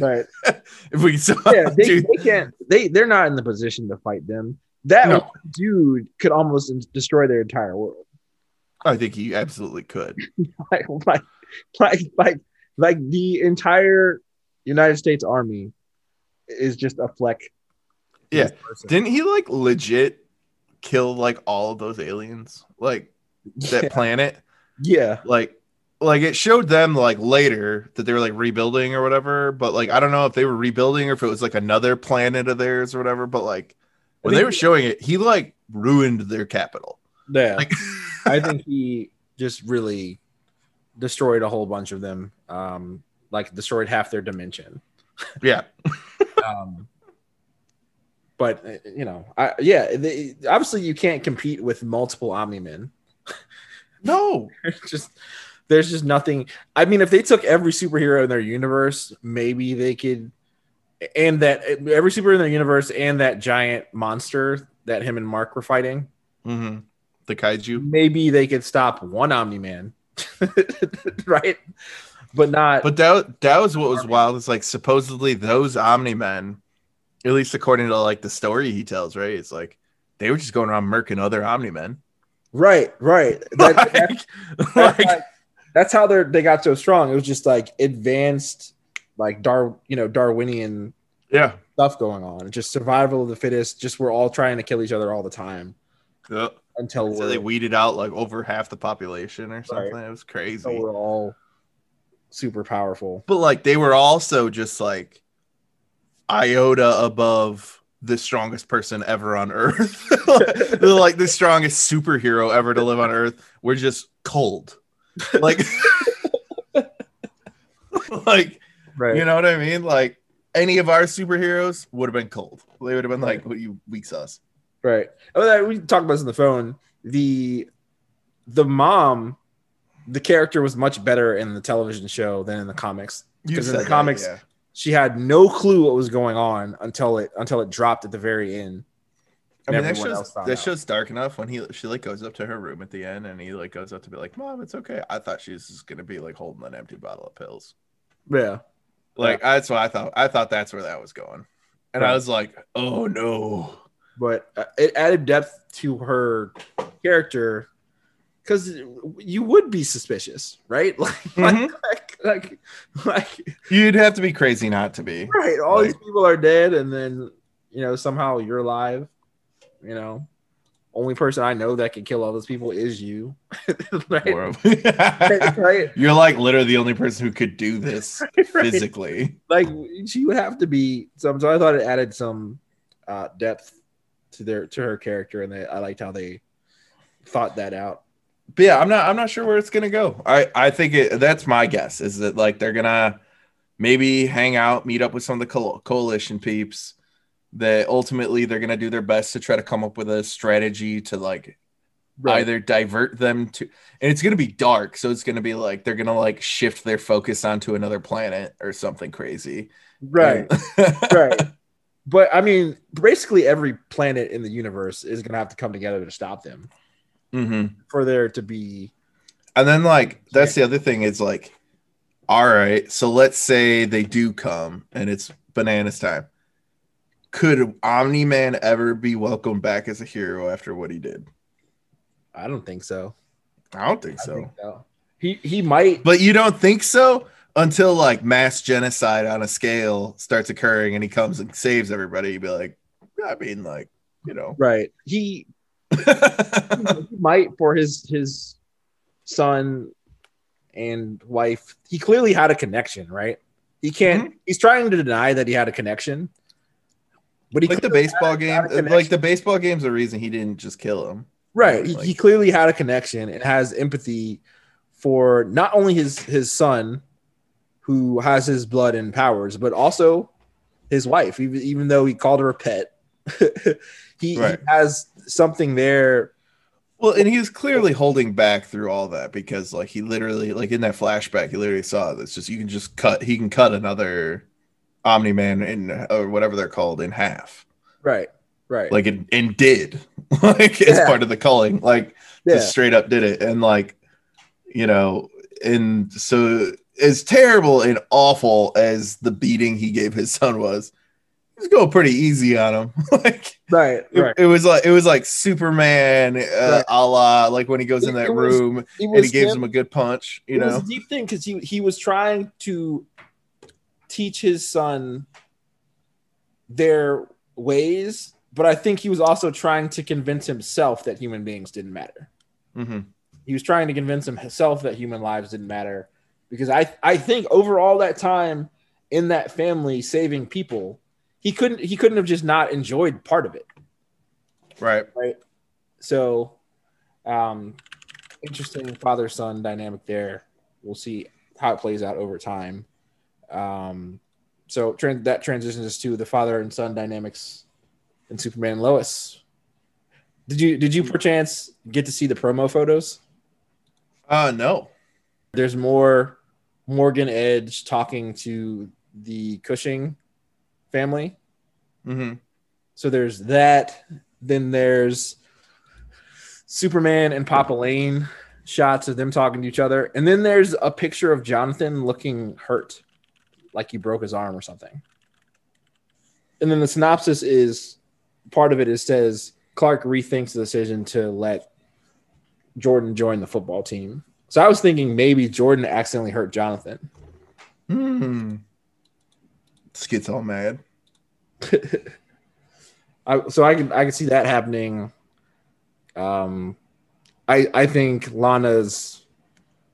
right. If we saw, Yeah, they, they can't. They they're not in the position to fight them. That No. dude could almost destroy their entire world. I think he absolutely could. Like like like like like the entire United States Army is just a fleck. Yeah. Didn't he like legit kill like all of those aliens, like that yeah. planet? yeah. Like, like it showed them like later that they were like rebuilding or whatever. But like, I don't know if they were rebuilding or if it was like another planet of theirs or whatever. But like, when they were showing it, he like ruined their capital. Yeah. Like, I think he just really destroyed a whole bunch of them. Um, like destroyed half their dimension. yeah, Um, but uh, you know, I, yeah, they, obviously you can't compete with multiple Omni Men. no, just there's just nothing. I mean, if they took every superhero in their universe, maybe they could. And that every superhero in their universe and that giant monster that him and Mark were fighting, hmm the kaiju. maybe they could stop one Omni Man, right? But not. But that that was what was wild. Is like supposedly those Omni Men, at least according to like the story he tells, right? It's like they were just going around murking other Omni Men. right, right. That, Like, that's, that's, like, like- that's how they they got so strong. It was just like advanced, like Dar, you know, Darwinian yeah. stuff going on. Just survival of the fittest. Just we're all trying to kill each other all the time yeah. Until So they weeded out like over half the population or something. It was crazy. until we're all super powerful. But like they were also just like iota above the strongest person ever on earth. They're like the strongest superhero ever to live on earth. We're just cold. Like like Right. you know what I mean? Like any of our superheroes would have been cold. They would have been like, "What you weak sauce." Right. Oh, we talked about this on the phone. The the mom, the character was much better in the television show than in the comics. Because in the that, comics- yeah. She had no clue what was going on until it until it dropped at the very end. I mean, that show's, that out. show's dark enough when he she like goes up to her room at the end and he like goes up to be like, "Mom, it's okay." I thought she was just gonna be like holding an empty bottle of pills. Yeah. Like that's what I thought. I thought that's where that was going, and I was like, "Oh no!" But uh, it added depth to her character because you would be suspicious, right? Like, Mhm. like, like, like, You'd have to be crazy not to be. right. All Like- these people are dead, and then you know somehow you're alive. You know, only person I know that can kill all those people is you, right? Right? You're like literally the only person who could do this right? physically. Like she would have to be some. So I thought it added some uh, depth to their to her character, and they, I liked how they thought that out. But yeah, I'm not. I'm not sure where it's gonna go. I I think it. That's my guess. Is that like they're gonna maybe hang out, meet up with some of the co- coalition peeps. That ultimately they're gonna do their best to try to come up with a strategy to like either divert them to and it's going to be dark so it's going to be like they're going to like shift their focus onto another planet or something crazy right. right. But I mean, basically every planet in the universe is gonna have to come together to stop them hmm for there to be and then like that's the other thing is like all right so let's say they do come and it's bananas time. Could omni-man ever be welcomed back as a hero after what he did? I don't think so. i don't think so. think so. He he might. But you don't think so until like mass genocide on a scale starts occurring and he comes and saves everybody you'd be like i mean like you know right. He, he might for his his son and wife. He clearly had a connection, right? He can't. Mm-hmm. He's trying to deny that he had a connection, but he like the baseball game, like the baseball game's the reason he didn't just kill him. right. He, like- he clearly had a connection and has empathy for not only his his son, who has his blood and powers, but also his wife. Even even though he called her a pet, he, Right. he has something there Well, and he was clearly holding back through all that because, like, he literally, like, in that flashback, he literally saw this. Just you can just cut. He can cut another Omni Man in or whatever they're called in half. Right. Right. Like, it, and did like as part of the culling. Like, yeah. just straight up did it, and like, you know, and so as terrible and awful as the beating he gave his son was, he was going pretty easy on him. like. right. It, Right. it was like it was like Superman, uh, Right. a la like when he goes in that it was- room and he gives him- a good punch. You it was know, a deep thing because he he was trying to teach his son their ways, but I think he was also trying to convince himself that human beings didn't matter. hmm He was trying to convince himself that human lives didn't matter because I I think over all that time in that family saving people, he couldn't he couldn't have just not enjoyed part of it. right? right? So, um, interesting father son dynamic there. We'll see how it plays out over time. Um, so that transitions us to the father and son dynamics in Superman and Lois. Did you did you perchance get to see the promo photos? Uh no. There's more Morgan Edge talking to the Cushing family. hmm So there's that. Then there's Superman and Papa Lane shots of them talking to each other. And then there's a picture of Jonathan looking hurt, like he broke his arm or something. And then the synopsis is part of it is says Clark rethinks the decision to let Jordan join the football team. So I was thinking maybe Jordan accidentally hurt Jonathan. Hmm. Skit's all mad. I, so I can I can see that happening. Um, I I think Lana's,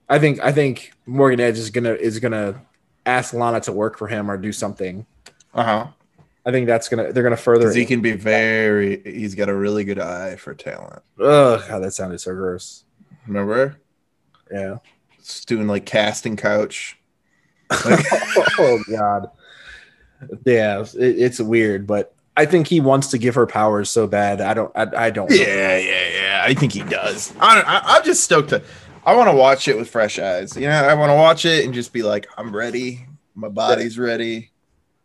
I think I think Morgan Edge is gonna is gonna ask Lana to work for him or do something. Uh huh. I think that's gonna they're gonna further. He can be very. He's got a really good eye for talent. Ugh, God, that sounded so gross. Remember, Yeah. It's doing like casting couch. oh God. Yeah, it, it's weird, but I think he wants to give her powers so bad. I don't. I, I don't. Yeah, yeah, yeah. I think he does. I, I, I'm just stoked to. I want to watch it with fresh eyes. You know, I want to watch it and just be like, I'm ready. My body's ready.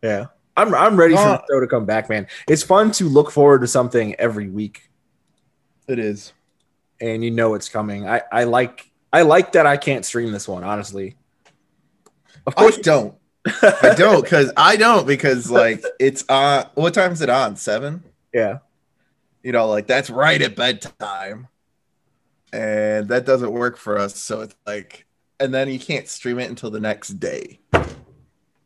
Yeah. I'm I'm ready for the show to come back, man. It's fun to look forward to something every week It is. and you know it's coming. I, I like I like that I can't stream this one, honestly. Of I course don't. I don't because I don't because like it's on. What time is it on? Seven. yeah. You know, like that's right at bedtime, and that doesn't work for us. So it's like, and then you can't stream it until the next day.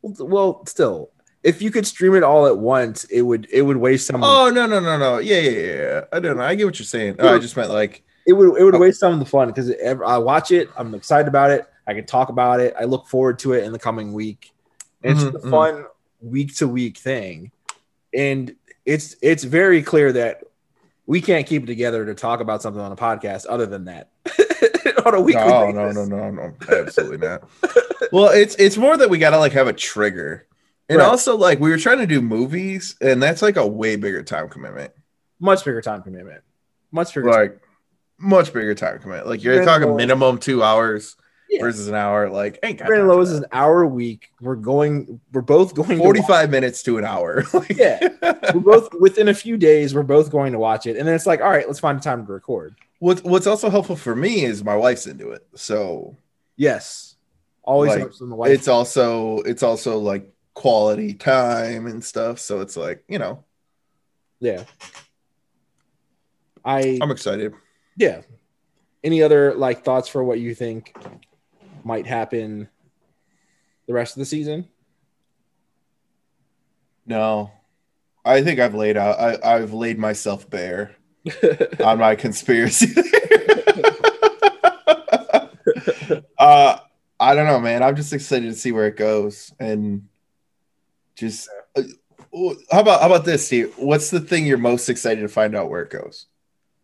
Well, still, if you could stream it all at once, it would it would waste some Oh no no no no yeah yeah yeah. I don't know. I get what you're saying. Oh, I just meant like it would it would Oh. waste some of the fun because I watch it, I'm excited about it, I can talk about it, I look forward to it in the coming week. Mhm, it's just a fun week to week thing. And it's it's very clear that we can't keep it together to talk about something on a podcast other than that. on a weekly no, no, basis. no, no, no, absolutely not. well, it's it's more that we gotta like have a trigger, and Right. also like we were trying to do movies, and that's like a way bigger time commitment, Much bigger time commitment. Much bigger time. like much bigger time commitment. Like you're Brandon talking Lowe- minimum two hours Yeah. versus an hour. Like ain't got Brandon Lowe's is an hour a week. We're going we're both going forty-five minutes to an hour. Like, Yeah. we're both within a few days, we're both going to watch it. And then it's like, all right, let's find a time to record. What's what's also helpful for me is my wife's into it, so Yes. Always Like, helps when the wife it's also it's also like quality time and stuff. So it's like you know Yeah. I I'm excited. Yeah. Any other like thoughts for what you think might happen the rest of the season? No, I think I've laid out. I, I've laid myself bare on my conspiracy. uh, I don't know, man. I'm just excited to see where it goes, and just uh, how about how about this, Steve? What's the thing you're most excited to find out where it goes?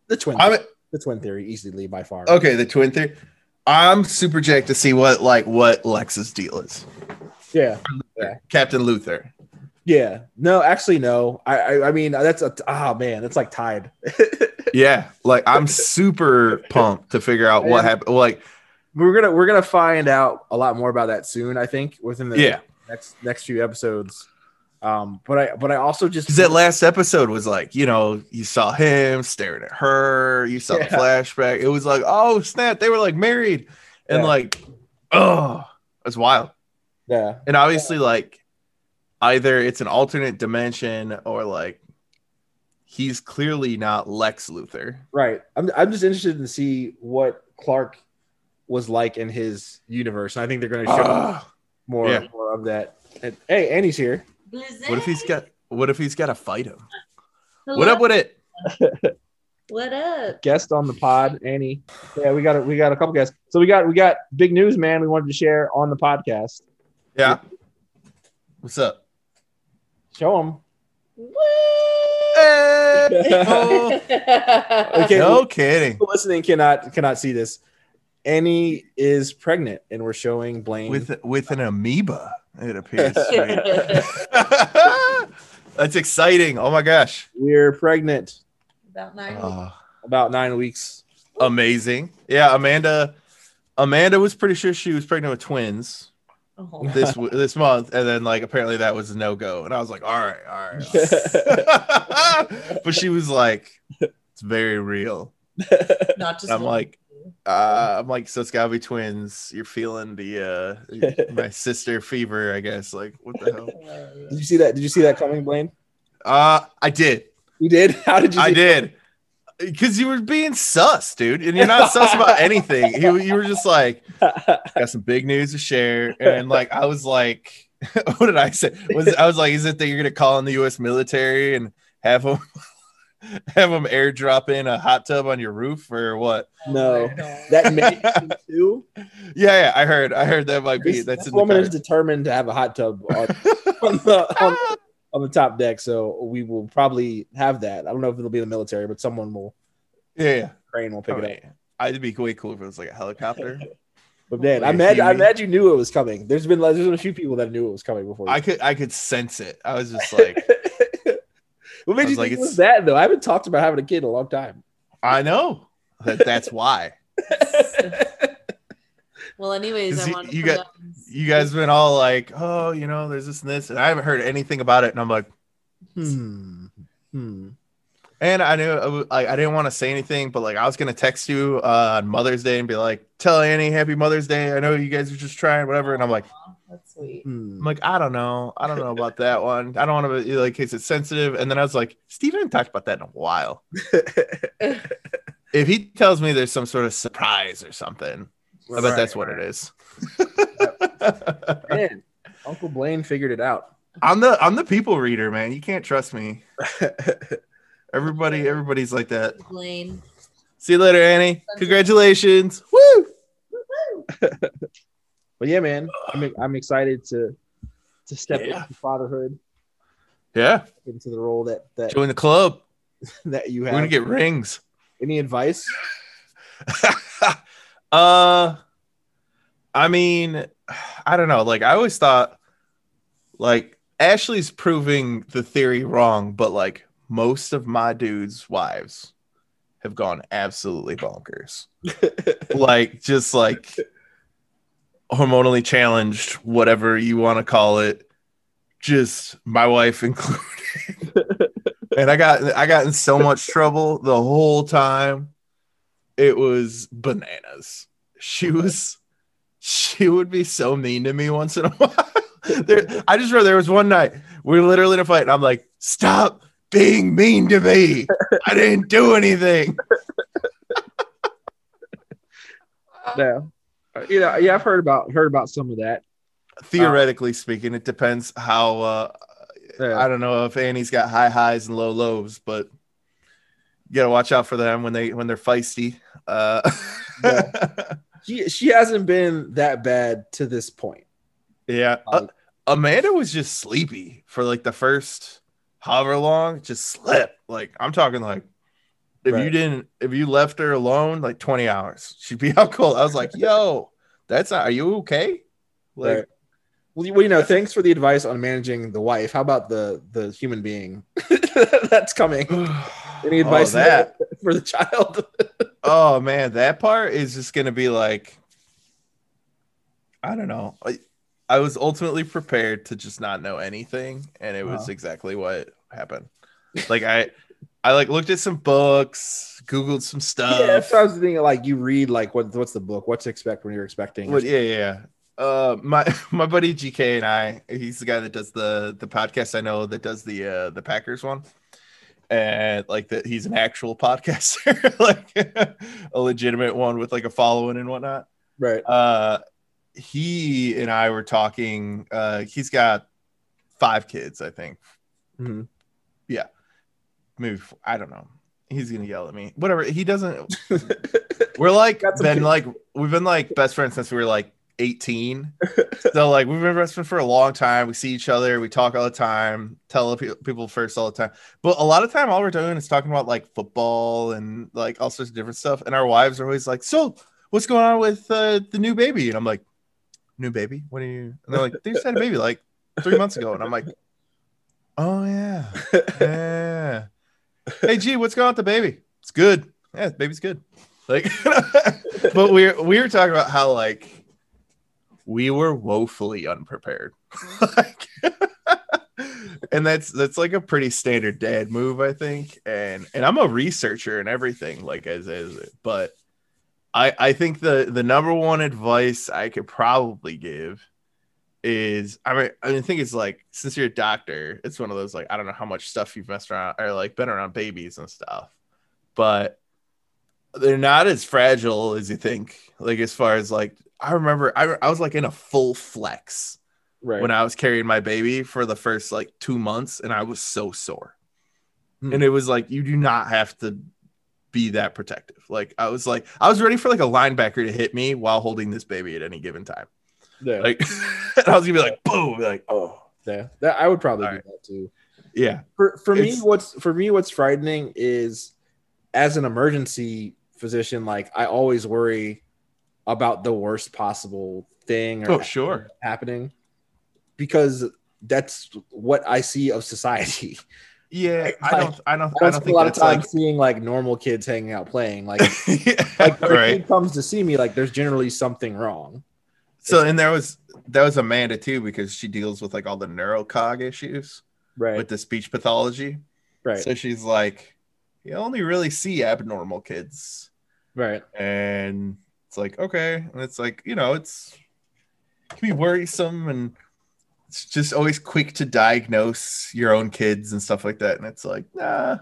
the twin I'm the twin theory easily by far. okay. The twin theory. I'm super jacked to see what like what Lex's deal is. Yeah. Captain Luthor. Yeah. No, actually no. I I, I mean that's a oh man, it's like tied. yeah, like I'm super pumped to figure out what happened. Like, we're gonna we're gonna find out a lot more about that soon. I think within the yeah, next next few episodes. Um, but I but I also just because that last episode was like, you know, you saw him staring at her, you saw Yeah. the flashback. It was like, oh snap, they were like married, and Yeah. like, oh, that's wild. yeah And obviously, like, either it's an alternate dimension or like he's clearly not Lex Luthor. right. I'm I'm just interested to see what Clark was like in his universe. And I think they're gonna show Ah. more yeah. more of that. And, hey, Annie's here. What if he's got? What if he's got to fight him? Hello? What up with it? What up? Guest on the pod, Annie. Yeah, we got a, we got a couple guests. So we got we got big news, man. We wanted to share on the podcast. Yeah. What's up? Show them. Oh, Okay. no kidding. Listening cannot cannot see this. Annie is pregnant, and we're showing Blaine. With with an amoeba, it appears. That's exciting. Oh my gosh. we're pregnant, About nine. Uh, about nine weeks. amazing. Yeah, Amanda. Amanda was pretty sure she was pregnant with twins Oh. this this month, and then like apparently that was no go, and I was like, all right, all right. all right. but she was like, it's very real. Not just I'm one. like, uh, I'm like, so it's gotta be twins. You're feeling the uh my sister fever, I guess. Like, what the hell? Did you see that? Did you see that coming, Blaine? Uh, I did. You did. How did you? I did. Because you were being sus, dude, and you're not sus about anything. You, you were just like, got some big news to share, and like I was like, what did I say? Was I was like, is it that you're gonna call in the U.S. military and have them have them airdrop in a hot tub on your roof or what? No, oh, that may be too. Yeah, yeah, I heard, I heard that might be This, that's this in the woman is determined to have a hot tub on, on, the, on, on the top deck, so we will probably have that. I don't know if it'll be the military, but someone will yeah, yeah. crane will pick I it mean, up. Oh, I'd be way cool if it was like a helicopter. But man, I'm mad. I'm mad you knew it was coming. There's been there's been a few people that knew it was coming before. I could, I could sense it. I was just like, what made you was like, think it was it's- that though? I haven't talked about having a kid in a long time. I know that that's why. Well, anyways, I you- wanted you got- on- you guys been all like, oh, you know, there's this and this, and I haven't heard anything about it. And I'm like, hmm. Hmm. and I knew I didn't want to say anything, but like I was gonna text you uh, on Mother's Day and be like, tell Annie Happy Mother's Day. I know you guys are just trying, whatever. And I'm like, Aw, That's sweet. Hmm. I'm like, I don't know, I don't know about that one. I don't want to be like, in case it's sensitive. And then I was like, Steve didn't talk about that in a while. If he tells me there's some sort of surprise or something, I bet Right, that's what right. it is. Man, Uncle Blaine figured it out. I'm the I'm the people reader, man. You can't trust me. Everybody, everybody's like that. Blaine. See you later, Annie. Congratulations. Woo! But yeah, man, I'm I'm excited to to step Yeah. into fatherhood, Yeah. into the role that that Join the club. that you have. We're gonna get rings. Any advice? uh I mean, I don't know. Like I always thought like Ashley's proving the theory wrong, but like most of my dudes' wives have gone absolutely bonkers. like just like hormonally challenged, whatever you want to call it. Just my wife included. and I got I got in so much trouble the whole time. It was bananas. She was she would be so mean to me once in a while. there, I just remember there was one night we were literally in a fight, and I'm like, "Stop being mean to me! I didn't do anything." No. Uh, You know, yeah, I've heard about heard about some of that. Theoretically speaking, it depends how. Uh, Yeah. I don't know if Annie's got high highs and low lows, but you gotta watch out for them when they when they're feisty. Uh, She she hasn't been that bad to this point. yeah, Uh, Amanda was just sleepy for like the first however long, just slept. Like I'm talking like if you didn't if you left her alone like 20 hours, she'd be out cold. I was like, yo, that's not, are you okay? Like Right. Well, you, well, you know, thanks for the advice on managing the wife. How about the the human being that's coming? Any oh, advice Oh, that. for the child? oh man, that part is just gonna be like, I don't know. I, I was ultimately prepared to just not know anything, and it was exactly what happened. Like I, I like looked at some books, googled some stuff. yeah, what I was thinking. Like you read like what what's the book? What to expect when you're expecting? Yeah, yeah. Uh, my my buddy GK and I, he's the guy that does the the podcast I know that does the uh the Packers one, and like that he's an actual podcaster, like a legitimate one with like a following and whatnot. Right. Uh, he and I were talking. Uh, he's got five kids, I think. Mhm. Four, I don't know. He's gonna yell at me. Whatever. He doesn't. We're like been like we've been like best friends since we were like 18. so like we've been best friends for a long time. We see each other, we talk all the time, tell people first all the time. But a lot of time, all we're doing is talking about like football and like all sorts of different stuff. And our wives are always like, "So, what's going on with uh, the new baby?" And I'm like, "New baby? What are you?" And they're like, "They just had a baby like three months ago." And I'm like, "Oh yeah, yeah." Hey G, what's going on with the baby? It's good. Yeah, the baby's good. Like, but we're we were talking about how like we were woefully unprepared. like, and that's that's like a pretty standard dad move, I think. And and I'm a researcher and everything, like as as but I I think the the number one advice I could probably give is I mean I think it's like since you're a doctor, it's one of those like I don't know how much stuff you've messed around or like been around babies and stuff, but they're not as fragile as you think. Like as far as like I remember I I was like in a full flex Right. when I was carrying my baby for the first like two months, and I was so sore. Hmm. And it was like you do not have to be that protective. Like I was like I was ready for like a linebacker to hit me while holding this baby at any given time. Yeah. Like and I was gonna be like boom, like oh yeah. That, I would probably All do right. that too. yeah For for me, what's for me what's frightening is as an emergency physician, like I always worry about the worst possible thing or Oh, sure. happening because that's what I see of society. yeah. I don't I don't I don't spend think a lot of time like seeing like normal kids hanging out playing. Like, yeah, like when a right. kid comes to see me, like there's generally something wrong. So and there was that was Amanda too because she deals with like all the neurocog issues Right. with the speech pathology. right. So she's like, you only really see abnormal kids. right. And it's like, okay. And it's like, you know, it's it can be worrisome and it's just always quick to diagnose your own kids and stuff like that. And it's like, nah.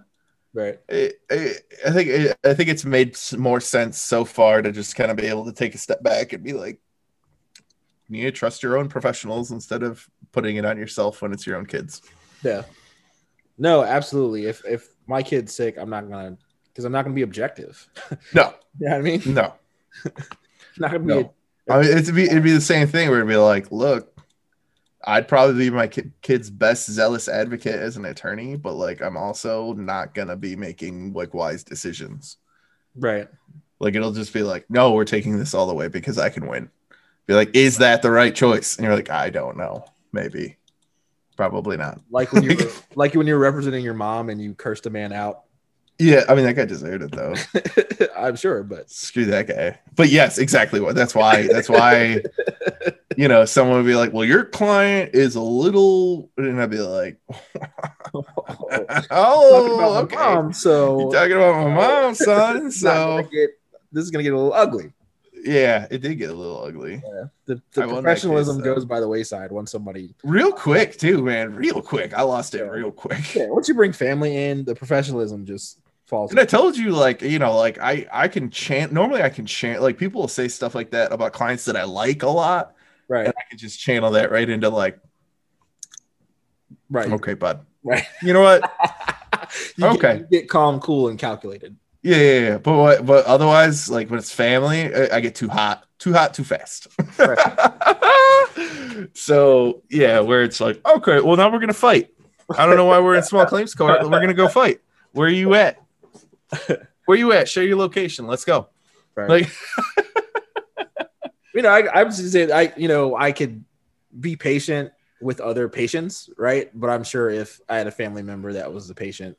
Right. It, it, I think it, I think it's made more sense so far to just kind of be able to take a step back and be like, you need to trust your own professionals instead of putting it on yourself when it's your own kids. Yeah. No, absolutely. If if my kid's sick, I'm not gonna because I'm not gonna be objective. No, You know what I mean? no, Not gonna be no. I mean, it'd be it'd be the same thing where it'd be like, look, I'd probably be my ki- kid's best zealous advocate as an attorney, but like I'm also not gonna be making like wise decisions. right. Like it'll just be like, no, we're taking this all the way because I can win. Be like, is that the right choice? And you're like, I don't know, maybe, probably not. Like when you were, like when you're representing your mom and you cursed a man out. Yeah, I mean that guy deserved it though. I'm sure, but Screw that guy. But yes, exactly what. That's why. That's why. you know, someone would be like, "Well, your client is a little," and I'd be like, "Oh, okay. my mom, so You're talking about my mom, son." So get- this is gonna get a little ugly. Yeah, it did get a little ugly, The, the that professionalism case, goes by the wayside once somebody. real quick too, man. Real quick, I lost it Yeah. real quick. Yeah, once you bring family in, the professionalism just falls. And I told you, like, you know, like I I can chant. Normally, I can chant. Like people will say stuff like that about clients that I like a lot, right, and I can just channel that right into like, right, okay, bud. right. You know what? You get- Okay. you get calm, cool, and calculated. Yeah, yeah, yeah. But what, but otherwise, like when it's family, I, I get too hot, too hot, too fast. so yeah, where it's like, okay, well now we're gonna fight. I don't know why we're in small claims court. but We're gonna go fight. Where are you at? Where are you at? Share your location. Let's go. Right. Like, you know, I, I was just saying, I, you know, I could be patient with other patients, right? But I'm sure if I had a family member that was the patient,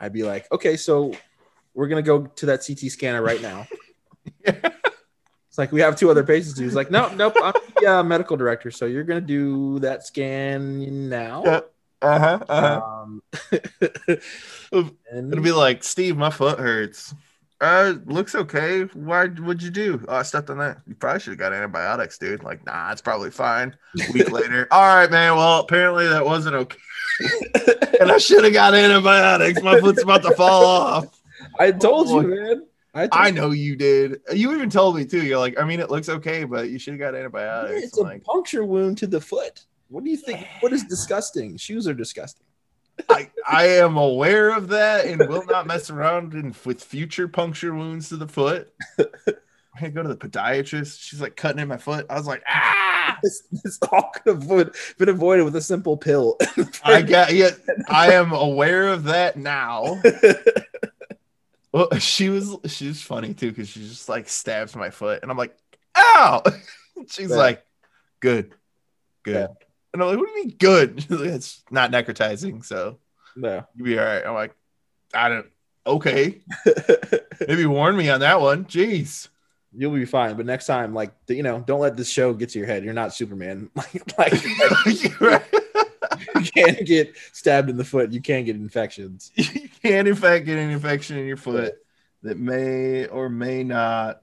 I'd be like, okay, so we're gonna go to that CT scanner right now. It's like we have two other patients. He's like, nope, nope. I'm the uh, medical director, so you're gonna do that scan now. Yeah. Uh-huh. uh-huh. Um, It'll be like, Steve, my foot hurts. Uh, looks okay. Why would you do? Oh, I stepped on that. You probably should have got antibiotics, dude. Like, nah, it's probably fine. A week later, all right, man. Well, apparently that wasn't okay. and I should have got antibiotics. My foot's about to fall off. I told you, man. I, I know you did. You even told me too. You're like, I mean, it looks okay, but you should have got antibiotics. It's a like, puncture wound to the foot. What do you think? What is disgusting? Shoes are disgusting. I, I am aware of that and will not mess around in, with future puncture wounds to the foot. I had to go to the podiatrist. She's like cutting in my foot. I was like, ah! This, this all could have been- been avoided with a simple pill. I got yeah. I am aware of that now. Well, she was she was funny too because she just like stabs my foot and I'm like, ow! She's Yeah. like, good, good. Yeah. And I'm like, what do you mean good? She's like, it's not necrotizing, so no. you'll be all right. I'm like, I don't. Okay, maybe warn me on that one. Jeez. You'll be fine. But next time, like you know, don't let this show get to your head. You're not Superman. Like, like you can't get stabbed in the foot. You can't get infections. can in fact get an infection in your foot that may or may not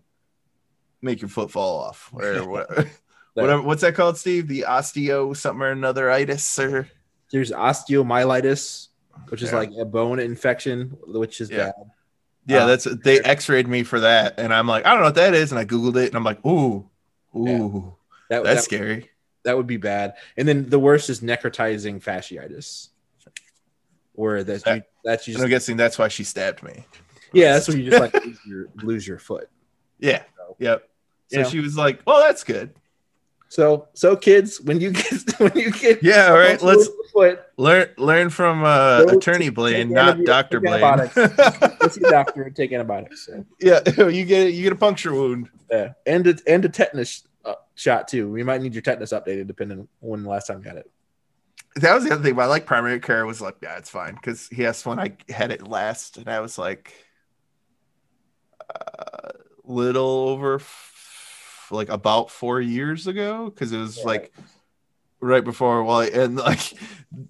make your foot fall off or whatever. whatever what's that called steve the osteo something or another itis or There's osteomyelitis, which is Yeah. like a bone infection, which is Yeah. bad. yeah Uh, that's they x-rayed me for that and i'm like i don't know what that is and i googled it and i'm like ooh ooh Yeah. That, that's that, scary that would be bad. And then the worst is necrotizing fasciitis, where that's you, that's you i'm guessing that's why she stabbed me yeah, that's when you just like lose your, lose your foot. yeah So, yep so you know. she was like well that's good So so kids, when you get when you get yeah all right let's foot, learn learn from uh attorney blaine not dr take blaine go see doctor and take antibiotics. So, yeah you get you get a puncture wound yeah, and a, and a tetanus uh, shot too. We might need your tetanus updated depending on when the last time you had it. That was the other thing. But I like primary care was like, yeah, it's fine because he asked when I had it last, and I was like, uh, little over, f- like about four years ago, because it was Yeah. like right before. Well, and like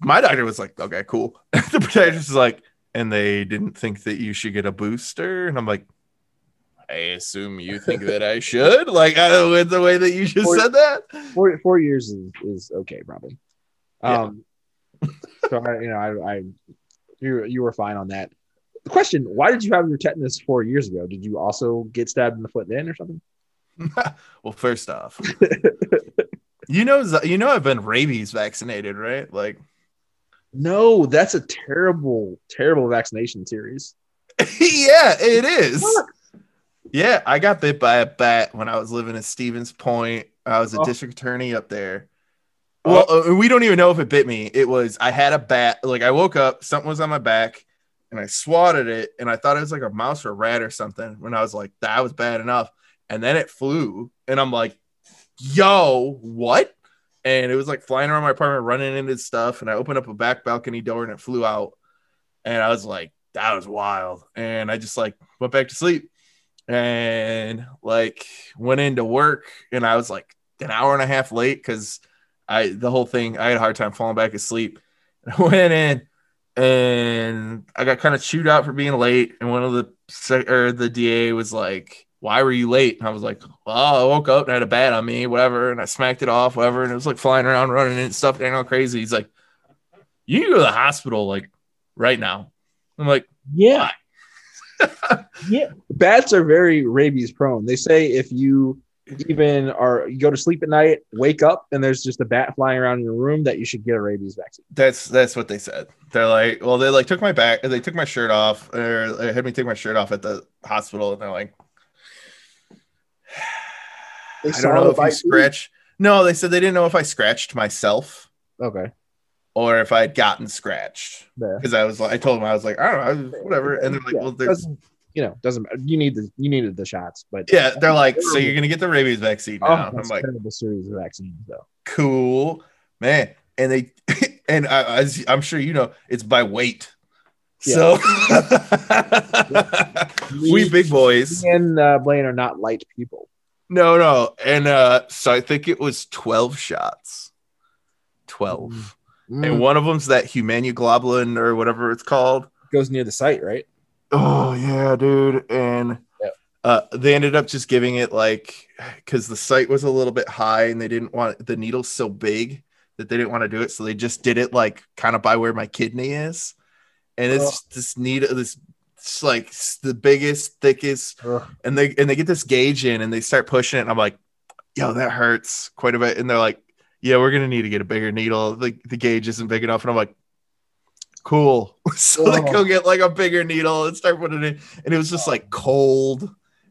my doctor was like, okay, cool. the podiatrist is like, and they didn't think that you should get a booster, and I'm like. I assume you think that I should, like, I don't know, with the way that you just Or- said that. Four four years is, is okay, probably. Yeah. Um, so I, you know, I, I, you you were fine on that. The question: Why did you have your tetanus four years ago? Did you also get stabbed in the foot then, or something? well, first off, you know, you know, I've been rabies vaccinated, right? Like, No, that's a terrible, terrible vaccination series. yeah, it is. Yeah, I got bit by a bat when I was living in Stevens Point. I was a Oh. district attorney up there. Well, uh, we don't even know if it bit me. It was I had a bat. Like I woke up, something was on my back, and I swatted it, and I thought it was like a mouse or a rat or something. When I was like, that was bad enough, and then it flew, and I'm like, yo, what? And it was like flying around my apartment, running into stuff, and I opened up a back balcony door, and it flew out, and I was like, that was wild, and I just like went back to sleep, and like went into work, and I was like an hour and a half late because. I the whole thing I had a hard time falling back asleep. And I went in and I got kind of chewed out for being late. And one of the sec- or the DA was like, "Why were you late?" And I was like, "Well, I woke up and I had a bat on me, whatever." And I smacked it off, whatever. And it was like flying around, running and stuff, and all crazy. He's like, "You need to go to the hospital like right now." I'm like, Yeah. yeah. Bats are very rabies prone. They say if you even are you go to sleep at night, wake up, and there's just a bat flying around in your room that you should get a rabies vaccine. That's that's what they said. They're like, well, they like took my back, they took my shirt off, or they had me take my shirt off at the hospital, and they're like, They I don't know if I scratch. No, they said they didn't know if I scratched myself Okay. or if I had gotten scratched Yeah. because I was like, I told them I was like, I don't know, whatever, and they're like, Yeah, well, there's you know, doesn't matter. You need the you needed the shots, but yeah, they're like, so you're gonna get the rabies vaccine oh, now. I'm that's like, terrible series of vaccines though. cool, man, and they and I, as I'm sure you know, it's by weight. So we big boys. And uh, Blaine are not light people. No, no. And uh so I think it was 12 shots. 12. Mm. And one of them's that humanoglobulin or whatever it's called. goes near the site, right? Oh yeah, dude. And Yeah. uh they ended up just giving it like because the site was a little bit high and they didn't want the needle's so big that they didn't want to do it. So they just did it like kind of by where my kidney is. And it's this needle, this it's like the biggest, thickest, and they and they get this gauge in and they start pushing it. And I'm like, yo, that hurts quite a bit. And they're like, yeah, we're gonna need to get a bigger needle. The, the gauge isn't big enough. And I'm like, cool. so they Oh. go get like a bigger needle and start putting it in. And it was just like cold.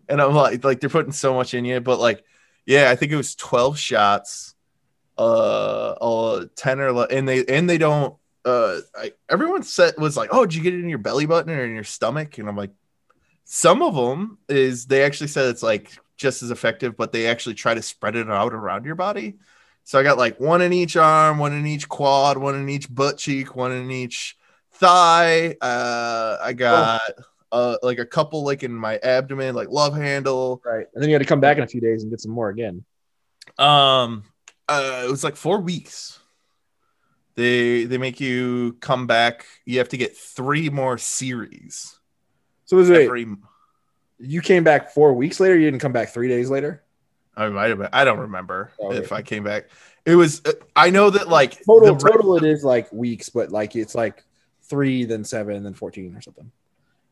And I'm like, like they're putting so much in you, but like, yeah, I think it was 12 shots, uh, uh 10 or 11, and they and they don't uh I, everyone said was like, oh, did you get it in your belly button or in your stomach? And I'm like, some of them is they actually said it's like just as effective, but they actually try to spread it out around your body. So I got like one in each arm, one in each quad, one in each butt cheek, one in each thigh. Uh, I got uh like a couple like in my abdomen, like love handle. Right. And then you had to come back in a few days and get some more again. Um, uh, it was like four weeks. They they make you come back. You have to get three more series. So was it Every, you came back four weeks later? You didn't come back three days later? I might have. been- I don't remember Oh, okay. if I came back. It was. uh, I know that like Total the- total it is like weeks, but like it's like three, then seven, then fourteen or something.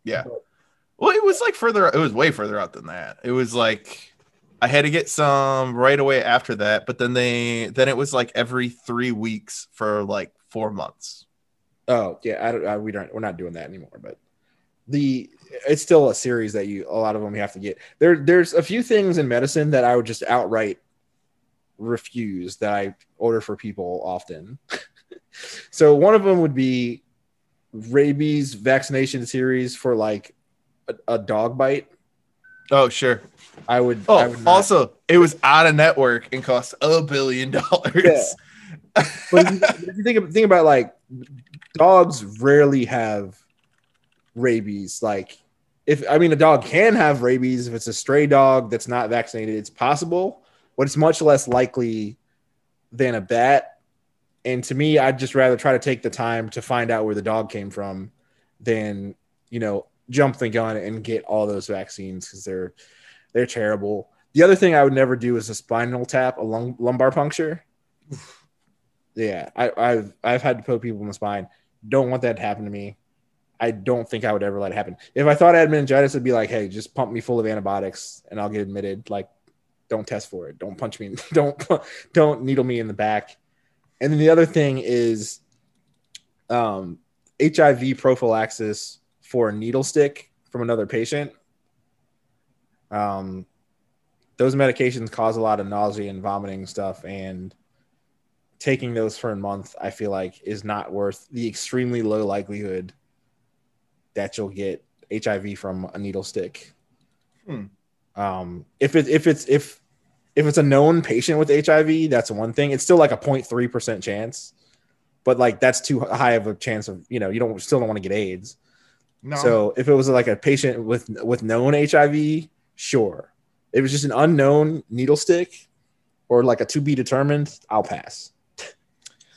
Yeah. Well, it was like further. It was way further out than that. It was like I had to get some right away after that, but then they then it was like every three weeks for like four months. Oh yeah, I don't. I, we don't. We're not doing that anymore. But the it's still a series that you a lot of them you have to get. There, there's a few things in medicine that I would just outright refuse that I order for people often. so one of them would be rabies vaccination series for like a, a dog bite. Oh sure. I would. Oh, I would also, it was out of network and cost a billion dollars. Yeah. but if you, think, think about like dogs rarely have rabies. Like if I mean a dog can have rabies if it's a stray dog that's not vaccinated, it's possible, but it's much less likely than a bat. And to me, I'd just rather try to take the time to find out where the dog came from than you know jump the gun and get all those vaccines because they're they're terrible. The other thing I would never do is a spinal tap, a lung, lumbar puncture. Yeah, I, I've I've had to poke people in the spine. Don't want that to happen to me. I don't think I would ever let it happen. If I thought I had meningitis, it'd be like, hey, just pump me full of antibiotics and I'll get admitted. Like, don't test for it. Don't punch me. Don't don't needle me in the back. And then the other thing is um, HIV prophylaxis for a needle stick from another patient. Um, those medications cause a lot of nausea and vomiting stuff, and taking those for a month, I feel like, is not worth the extremely low likelihood that you'll get HIV from a needle stick. Hmm. Um, if it if it's if if it's a known patient with HIV, that's one thing. It's still like a 0.3 percent chance, but like that's too high of a chance of you know you don't still don't want to get AIDS. No. So if it was like a patient with with known HIV, sure. If it was just an unknown needle stick or like a to be determined, I'll pass.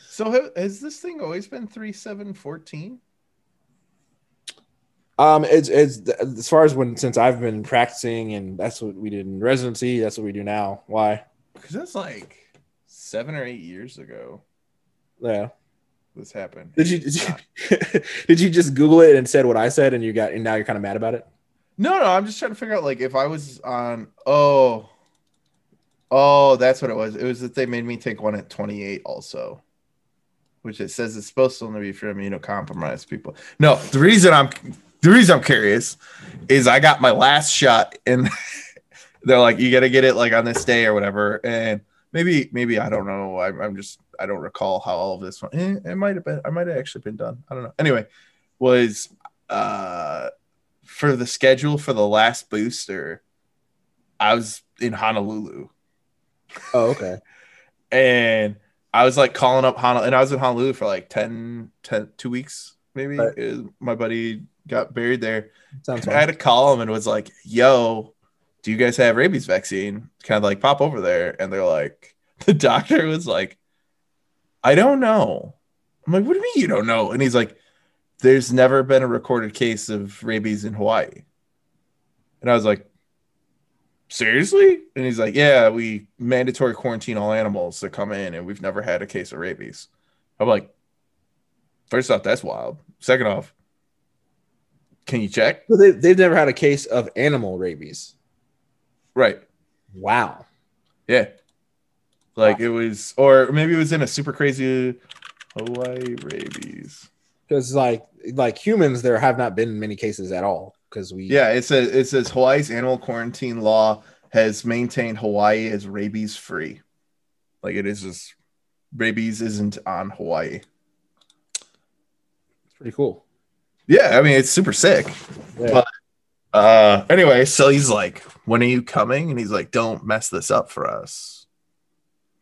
So has this thing always been three seven fourteen? Um, it's it's as far as when since I've been practicing and that's what we did in residency. That's what we do now. Why? Because that's like seven or eight years ago. Yeah. This happened. Did you did you, did you just Google it and said what I said and you got and now you're kind of mad about it? No, no. I'm just trying to figure out like if I was on. Oh, oh, that's what it was. It was that they made me take one at 28 also, which it says it's supposed to only be for immunocompromised people. No, the reason I'm the reason I'm curious is I got my last shot and they're like, you got to get it like on this day or whatever, and maybe maybe I don't know. I, I'm just I don't recall how all of this went. Eh, it might have been. I might have actually been done. I don't know. Anyway, was uh for the schedule for the last booster, I was in Honolulu Oh, okay. and I was like calling up Honolulu and I was in Honolulu for like 10, 10 two weeks maybe Right. my buddy got buried there. Sounds I had call him and was like, "Yo, do you guys have rabies vaccine?" Kind of like pop over there, and they're like, the doctor was like, "I don't know." I'm like, "What do you mean you don't know?" And he's like, "There's never been a recorded case of rabies in Hawaii." And I was like, "Seriously?" And he's like, "Yeah, we mandatory quarantine all animals that come in, and we've never had a case of rabies." I'm like, first off, that's wild. Second off, can you check? They, they've never had a case of animal rabies. Right. Wow. Yeah. Like it was, or maybe it was in a super crazy Hawaii rabies. Because like like humans, there have not been many cases at all. Because we Yeah, it says it says Hawaii's animal quarantine law has maintained Hawaii as rabies free. Like it is just rabies isn't on Hawaii. it's pretty cool. Yeah, I mean it's super sick. Yeah. But- Uh anyway, so he's like, When are you coming? And he's like, Don't mess this up for us.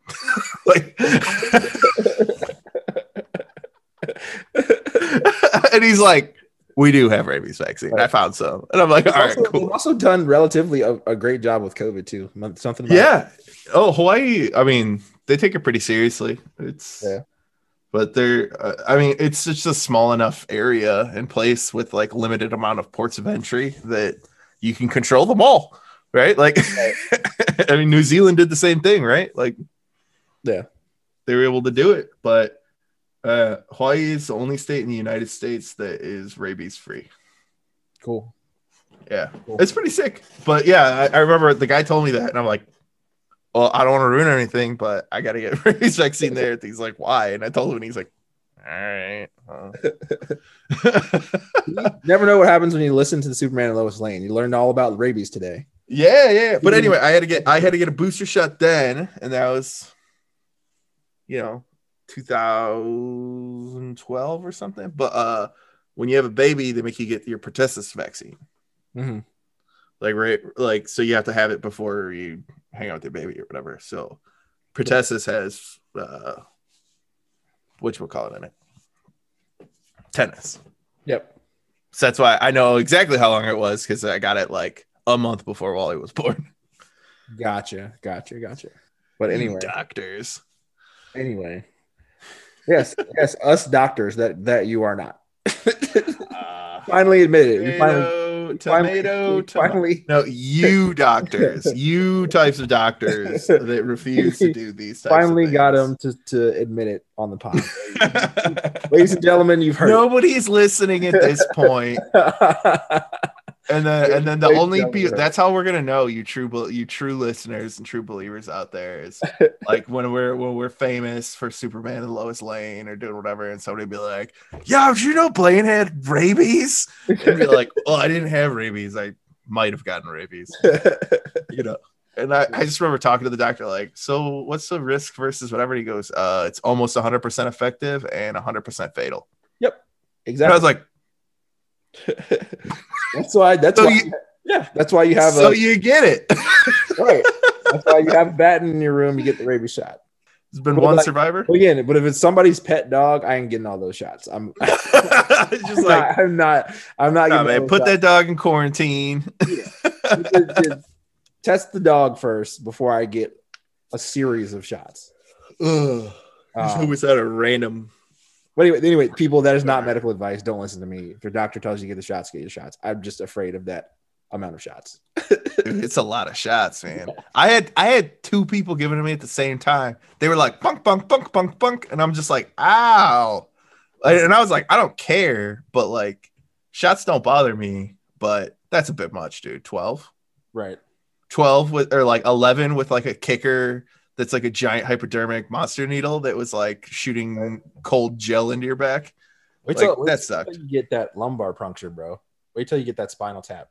like and he's like, We do have rabies vaccine. I found some. And I'm like, all They've right, also, cool. they've also done relatively a, a great job with COVID too. Something about Yeah. Oh, Hawaii. I mean, they take it pretty seriously. It's Yeah. But they're. Uh, I mean, it's just a small enough area and place with like limited amount of ports of entry that you can control them all, right? Like, I mean, New Zealand did the same thing, right? Like, Yeah. they were able to do it, but uh, Hawaii is the only state in the United States that is rabies free. cool. Yeah, Cool. it's pretty sick. But yeah, I, I remember the guy told me that, and I'm like, "Well, I don't want to ruin anything, but I got to get rabies vaccine there." And he's like, "Why?" And I told him, and he's like, "All right." well." You never know what happens when you listen to the Superman and Lois Lane. You learned all about rabies today. yeah, yeah. But anyway, I had to get I had to get a booster shot then, and that was, you know, 2012 or something. But uh, when you have a baby, they make you get your pertussis vaccine. Mm-hmm. Like right like so you have to have it before you hang out with your baby or whatever so pertussis has uh which we'll call it in it tennis Yep. so that's why i know exactly how long it was because i got it like a month before wally was born Gotcha. Gotcha. Gotcha. But You anyway, doctors anyway, yes, yes, us doctors that that you are not. uh, finally admitted it. We finally, tomato finally, tomato finally, no you doctors you types of doctors that refuse to do these types finally of got him to, to admit it on the pod. Ladies and gentlemen, you've heard. Nobody's listening at this point, it. and then and then the only people that's how we're gonna know you true you true listeners and true believers out there is like when we're when we're famous for Superman and Lois Lane or doing whatever, and somebody be like, "Yeah, did you know Blaine had rabies?" And be like, "Well, I didn't have rabies. I might have gotten rabies." you know. And I, I just remember talking to the doctor, like, so what's the risk versus whatever? He goes, uh, it's almost 100% effective and 100% fatal. Yep. Exactly. And I was like, that's why. That's So why. you- yeah, that's why you have so a you get it. right. That's why you have a bat in your room. You get the rabies shot. There's been Well, one like- survivor. But again, but if it's somebody's pet dog, I ain't getting all those shots. I'm, It's just like, I'm not. I'm not. nah, getting man, put those that dog in quarantine. shots. Just- just Test the dog first before I get a series of shots. Ugh. Uh, Who was that a random? But anyway, anyway, people, that is not medical advice. Don't listen to me. If your doctor tells you to get the shots, get your shots. I'm just afraid of that amount of shots. It's a lot of shots, man. I had I had two people giving to me at the same time. They were like bunk bunk bunk bunk bunk, and I'm just like, ow. And I was like, I don't care, but like shots don't bother me. But that's a bit much, dude. Twelve. Right. 12 with or like 11 with like a kicker that's like a giant hypodermic monster needle that was like shooting cold gel into your back. Wait Like, wait that till sucked. you get that lumbar puncture, bro. Wait till you get that spinal tap.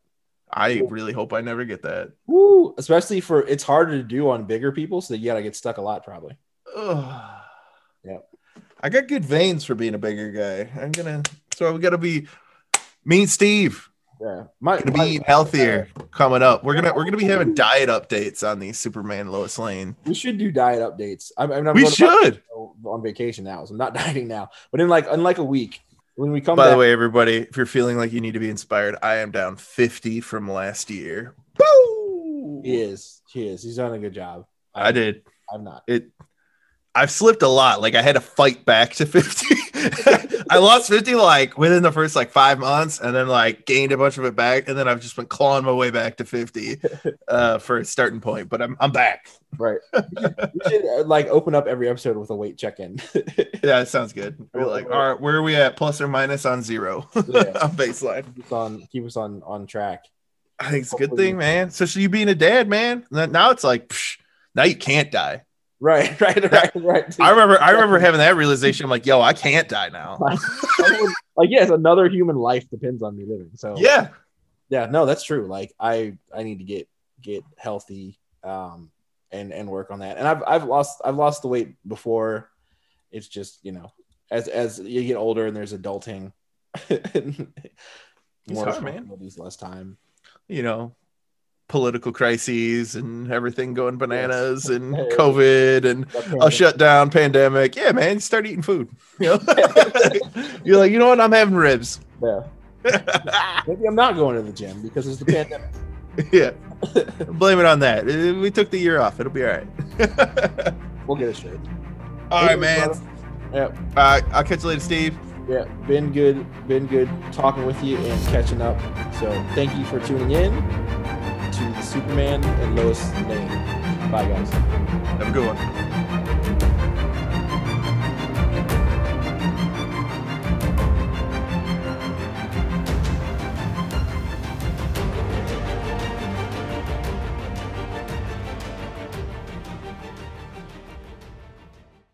I really hope I never get that. Woo! Especially for it's harder to do on bigger people, so you gotta get stuck a lot, probably. Ugh. Yep. I got good veins for being a bigger guy. I'm gonna so we gotta be me and Steve Yeah, my, gonna be my- healthier uh, coming up. We're gonna we're gonna be having diet updates on the Superman Lois Lane. we should do diet updates. I'm, I'm, I'm We should. on vacation now, so I'm not dieting now. But in like in like a week, when we come By back, the way, everybody, if you're feeling like you need to be inspired, I am down 50 from last year. Woo! he is. He is. He's done a good job. I did. I'm not. It I've slipped a lot. Like I had to fight back to 50. I lost 50 like within the first like five months and then like gained a bunch of it back. And then I've just been clawing my way back to 50 uh, for a starting point. But I'm I'm back. Right. we should, we should uh, like open up every episode with a weight check-in. Yeah, it sounds good. We're like, all right, where are we at? Plus or minus on zero Yeah. on baseline. keep us on keep us on on track. I think it's a good thing, man. Especially you being a dad, man. Now it's like, psh, now you can't die. Right, right, right, right. I remember, I remember having that realization. I'm like, yo, I can't die now. like yes, another human life depends on me living. So Yeah, yeah, no, that's true. Like I I need to get get healthy um and and work on that. And I've I've lost I've lost the weight before. It's just, you know, as as you get older and there's adulting more hard, man. less time. you know, political crises and everything going bananas and Hey. COVID and a shutdown pandemic. Yeah, man, start eating food. You know? You're like, you know what? I'm having ribs. Yeah. Maybe I'm not going to the gym because it's the pandemic. yeah, blame it on that. Uh, We took the year off. It'll be all right. We'll get it straight. all right, man. Yeah, Uh, I'll catch you later, Steve. yeah. Been good, been good talking with you and catching up. So thank you for tuning in to Superman and Lois Lane. Bye guys. Have a good one.